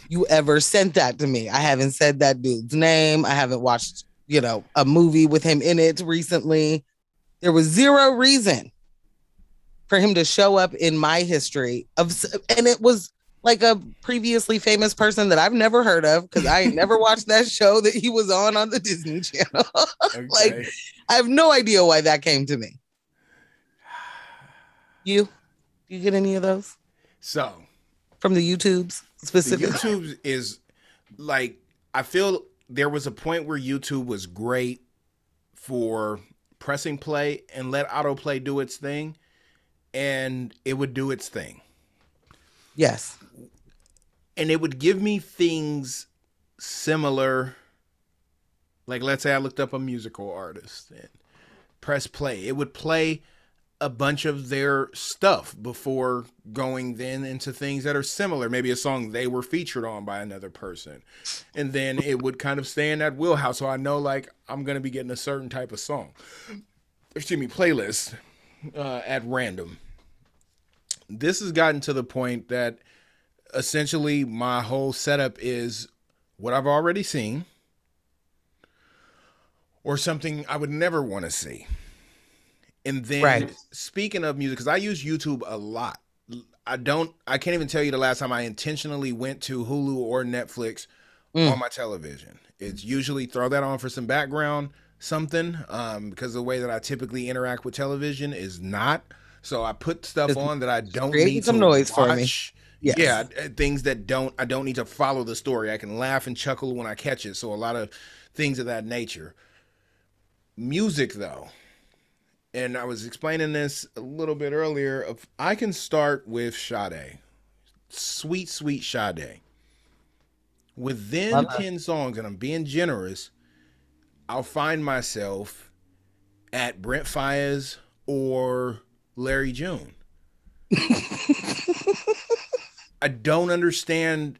you ever sent that to me. I haven't said that dude's name. I haven't watched, you know, a movie with him in it recently. There was zero reason for him to show up in my history of and it was like a previously famous person that I've never heard of because I never watched that show that he was on on the Disney Channel. like, I have no idea why that came to me. You, you get any of those so from the YouTubes the specifically? YouTube is like I feel there was a point where YouTube was great for pressing play and let autoplay do its thing, and it would do its thing. Yes. and it would give me things similar like let's say i looked up a musical artist and press play. It would play a bunch of their stuff before going then into things that are similar. Maybe a song they were featured on by another person. And then it would kind of stay in that wheelhouse. So i know like i'm going to be getting a certain type of song. Excuse me playlist uh, at random this has gotten to the point that essentially my whole setup is what I've already seen or something I would never want to see. And then Right. speaking of music, because I use YouTube a lot. I don't I can't even tell you the last time I intentionally went to Hulu or Netflix Mm. on my television. It's usually throw that on for some background something um because the way that I typically interact with television is not. So I put stuff Just on that I don't need some to noise for me. watch. Yes. Yeah, uh, things that don't I don't need to follow the story. I can laugh and chuckle when I catch it. So a lot of things of that nature. Music though. And I was explaining this a little bit earlier of I can start with Sade. Sweet sweet Sade. Within Love that. 10 songs and I'm being generous, I'll find myself at Brent Faiyaz or Larry June. I don't understand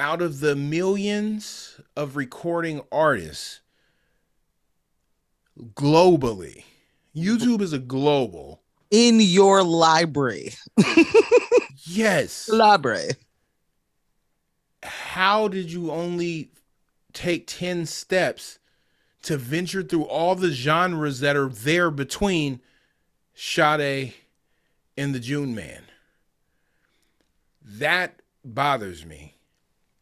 out of the millions of recording artists globally. YouTube is a global. In your library. Yes. Library. How did you only take 10 steps to venture through all the genres that are there between Sade and the June Man? That bothers me.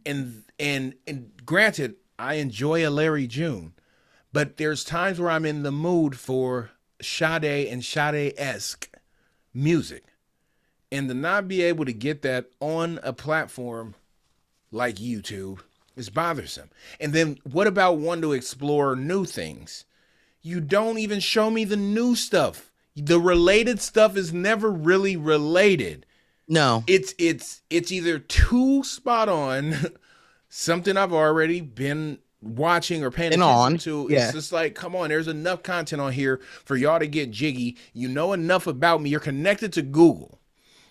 And and and granted, I enjoy a Larry June, but there's times where I'm in the mood for Sade and Sade-esque music. And to not be able to get that on a platform like YouTube is bothersome. And then what about one to explore new things? You don't even show me the new stuff. The related stuff is never really related. No. It's it's it's either too spot on, something I've already been watching or paying Been attention on, to. yeah. It's just like, come on, there's enough content on here for y'all to get jiggy. You know enough about me. You're connected to Google.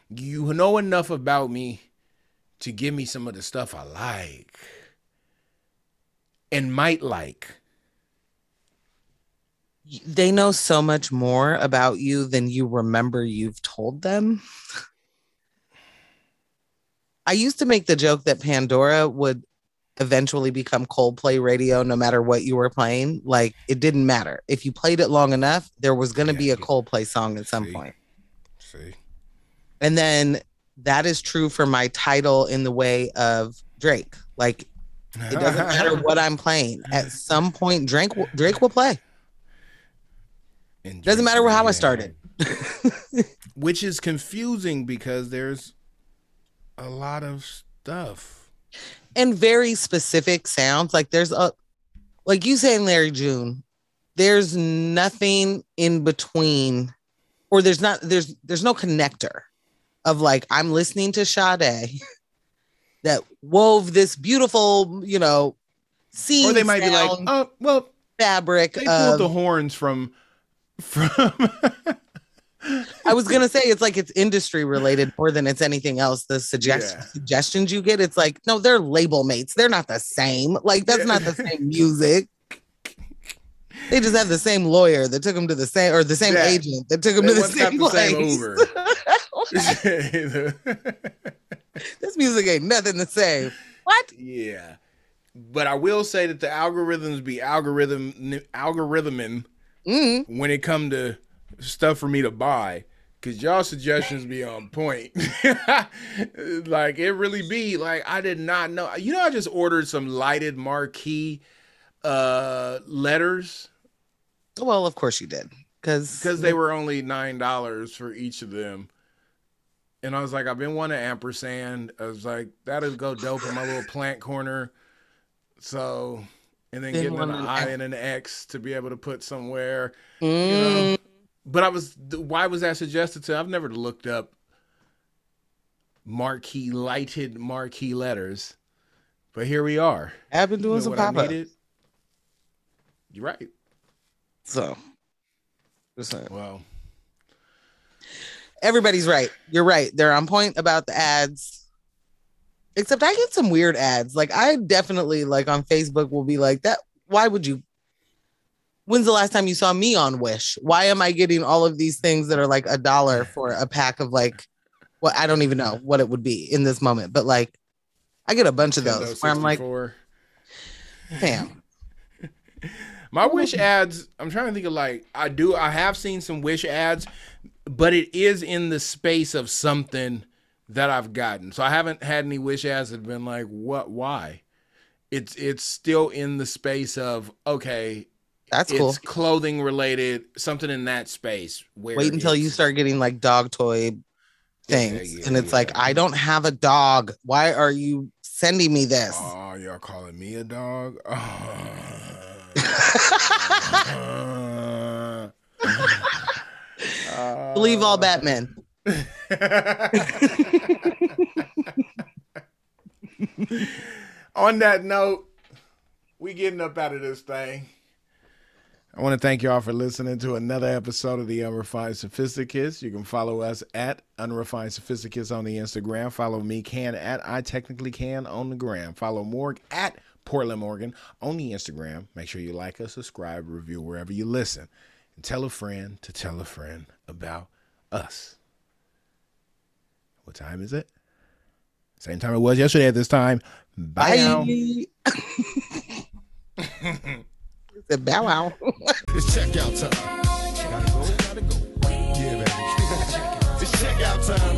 You know enough about me to give me some of the stuff I like and might like. They know so much more about you than you remember you've told them. I used to make the joke that Pandora would eventually become Coldplay radio no matter what you were playing. Like it didn't matter. If you played it long enough, there was going to Yeah, be a. Coldplay song at some See. point. See? And then that is true for my title in the way of Drake. Like it doesn't matter what I'm playing. At some point, Drake will, Drake will play. And Doesn't matter how I started. Which is confusing because there's a lot of stuff. and very specific sounds. Like there's a, like you saying Larry June, there's nothing in between, or there's not there's there's no connector of like I'm listening to Sade that wove this beautiful, you know, scene Or they might be like, oh, well, fabric they pulled of the horns from from I was gonna say it's like it's industry related more than it's anything else. The suggest- Yeah. suggestions you get, it's like, no, they're label mates. They're not the same. Like that's not the same music. They just have the same lawyer that took them to the same, or the same Yeah. agent that took them They to the same the same. Uber. this music ain't nothing the same. What? yeah. But I will say that the algorithms be algorithm algorithming Mm. when it come to stuff for me to buy. Cause y'all suggestions be on point. like it really be like I did not know. You know, I just ordered some lighted marquee uh letters Well, of course you did, because because they were only nine dollars for each of them. And I was like, I've been wanting ampersand. I was like, that'll go dope in my little plant corner. So, and then Been getting an I and an X to be able to put somewhere. Mm, You know, but I was, why was that suggested to? I've never looked up marquee lighted marquee letters, but here we are. I've been You doing know some pop up. You're right. So, just saying. Well, everybody's right. You're right. They're on point about the ads. Except I get some weird ads. Like I definitely like on Facebook will be like that. Why would you? When's the last time you saw me on Wish? Why am I getting all of these things that are like a dollar for a pack of like what I don't even know what it would be in this moment, but like I get a bunch of those where I'm like, 64. damn. My Wish ads, I'm trying to think of like I do I have seen some Wish ads, but it is in the space of something that I've gotten. So I haven't had any Wish as that have been like, what why? It's it's still in the space of okay, That's it's cool. clothing related, something in that space Wait until you start getting like dog toy things. Yeah, yeah, and it's yeah. like, I don't have a dog. Why are you sending me this? Oh, y'all calling me a dog? Oh. Believe all uh. Batman. On that note, we getting up out of this thing. I want to thank y'all for listening to another episode of the Unrefined Sophisticates. You can follow us at Unrefined Sophisticates on the Instagram. Follow me, Kan, at I Technically Can on the gram. Follow Morg at Portland Morgan on the Instagram. Make sure you like us, subscribe, review wherever you listen. And tell a friend to tell a friend about us. What time is it? Same time it was yesterday at this time. Bye. now. Said bow wow. It's checkout time. Gotta go, gotta go. Yeah, baby. it's checkout time.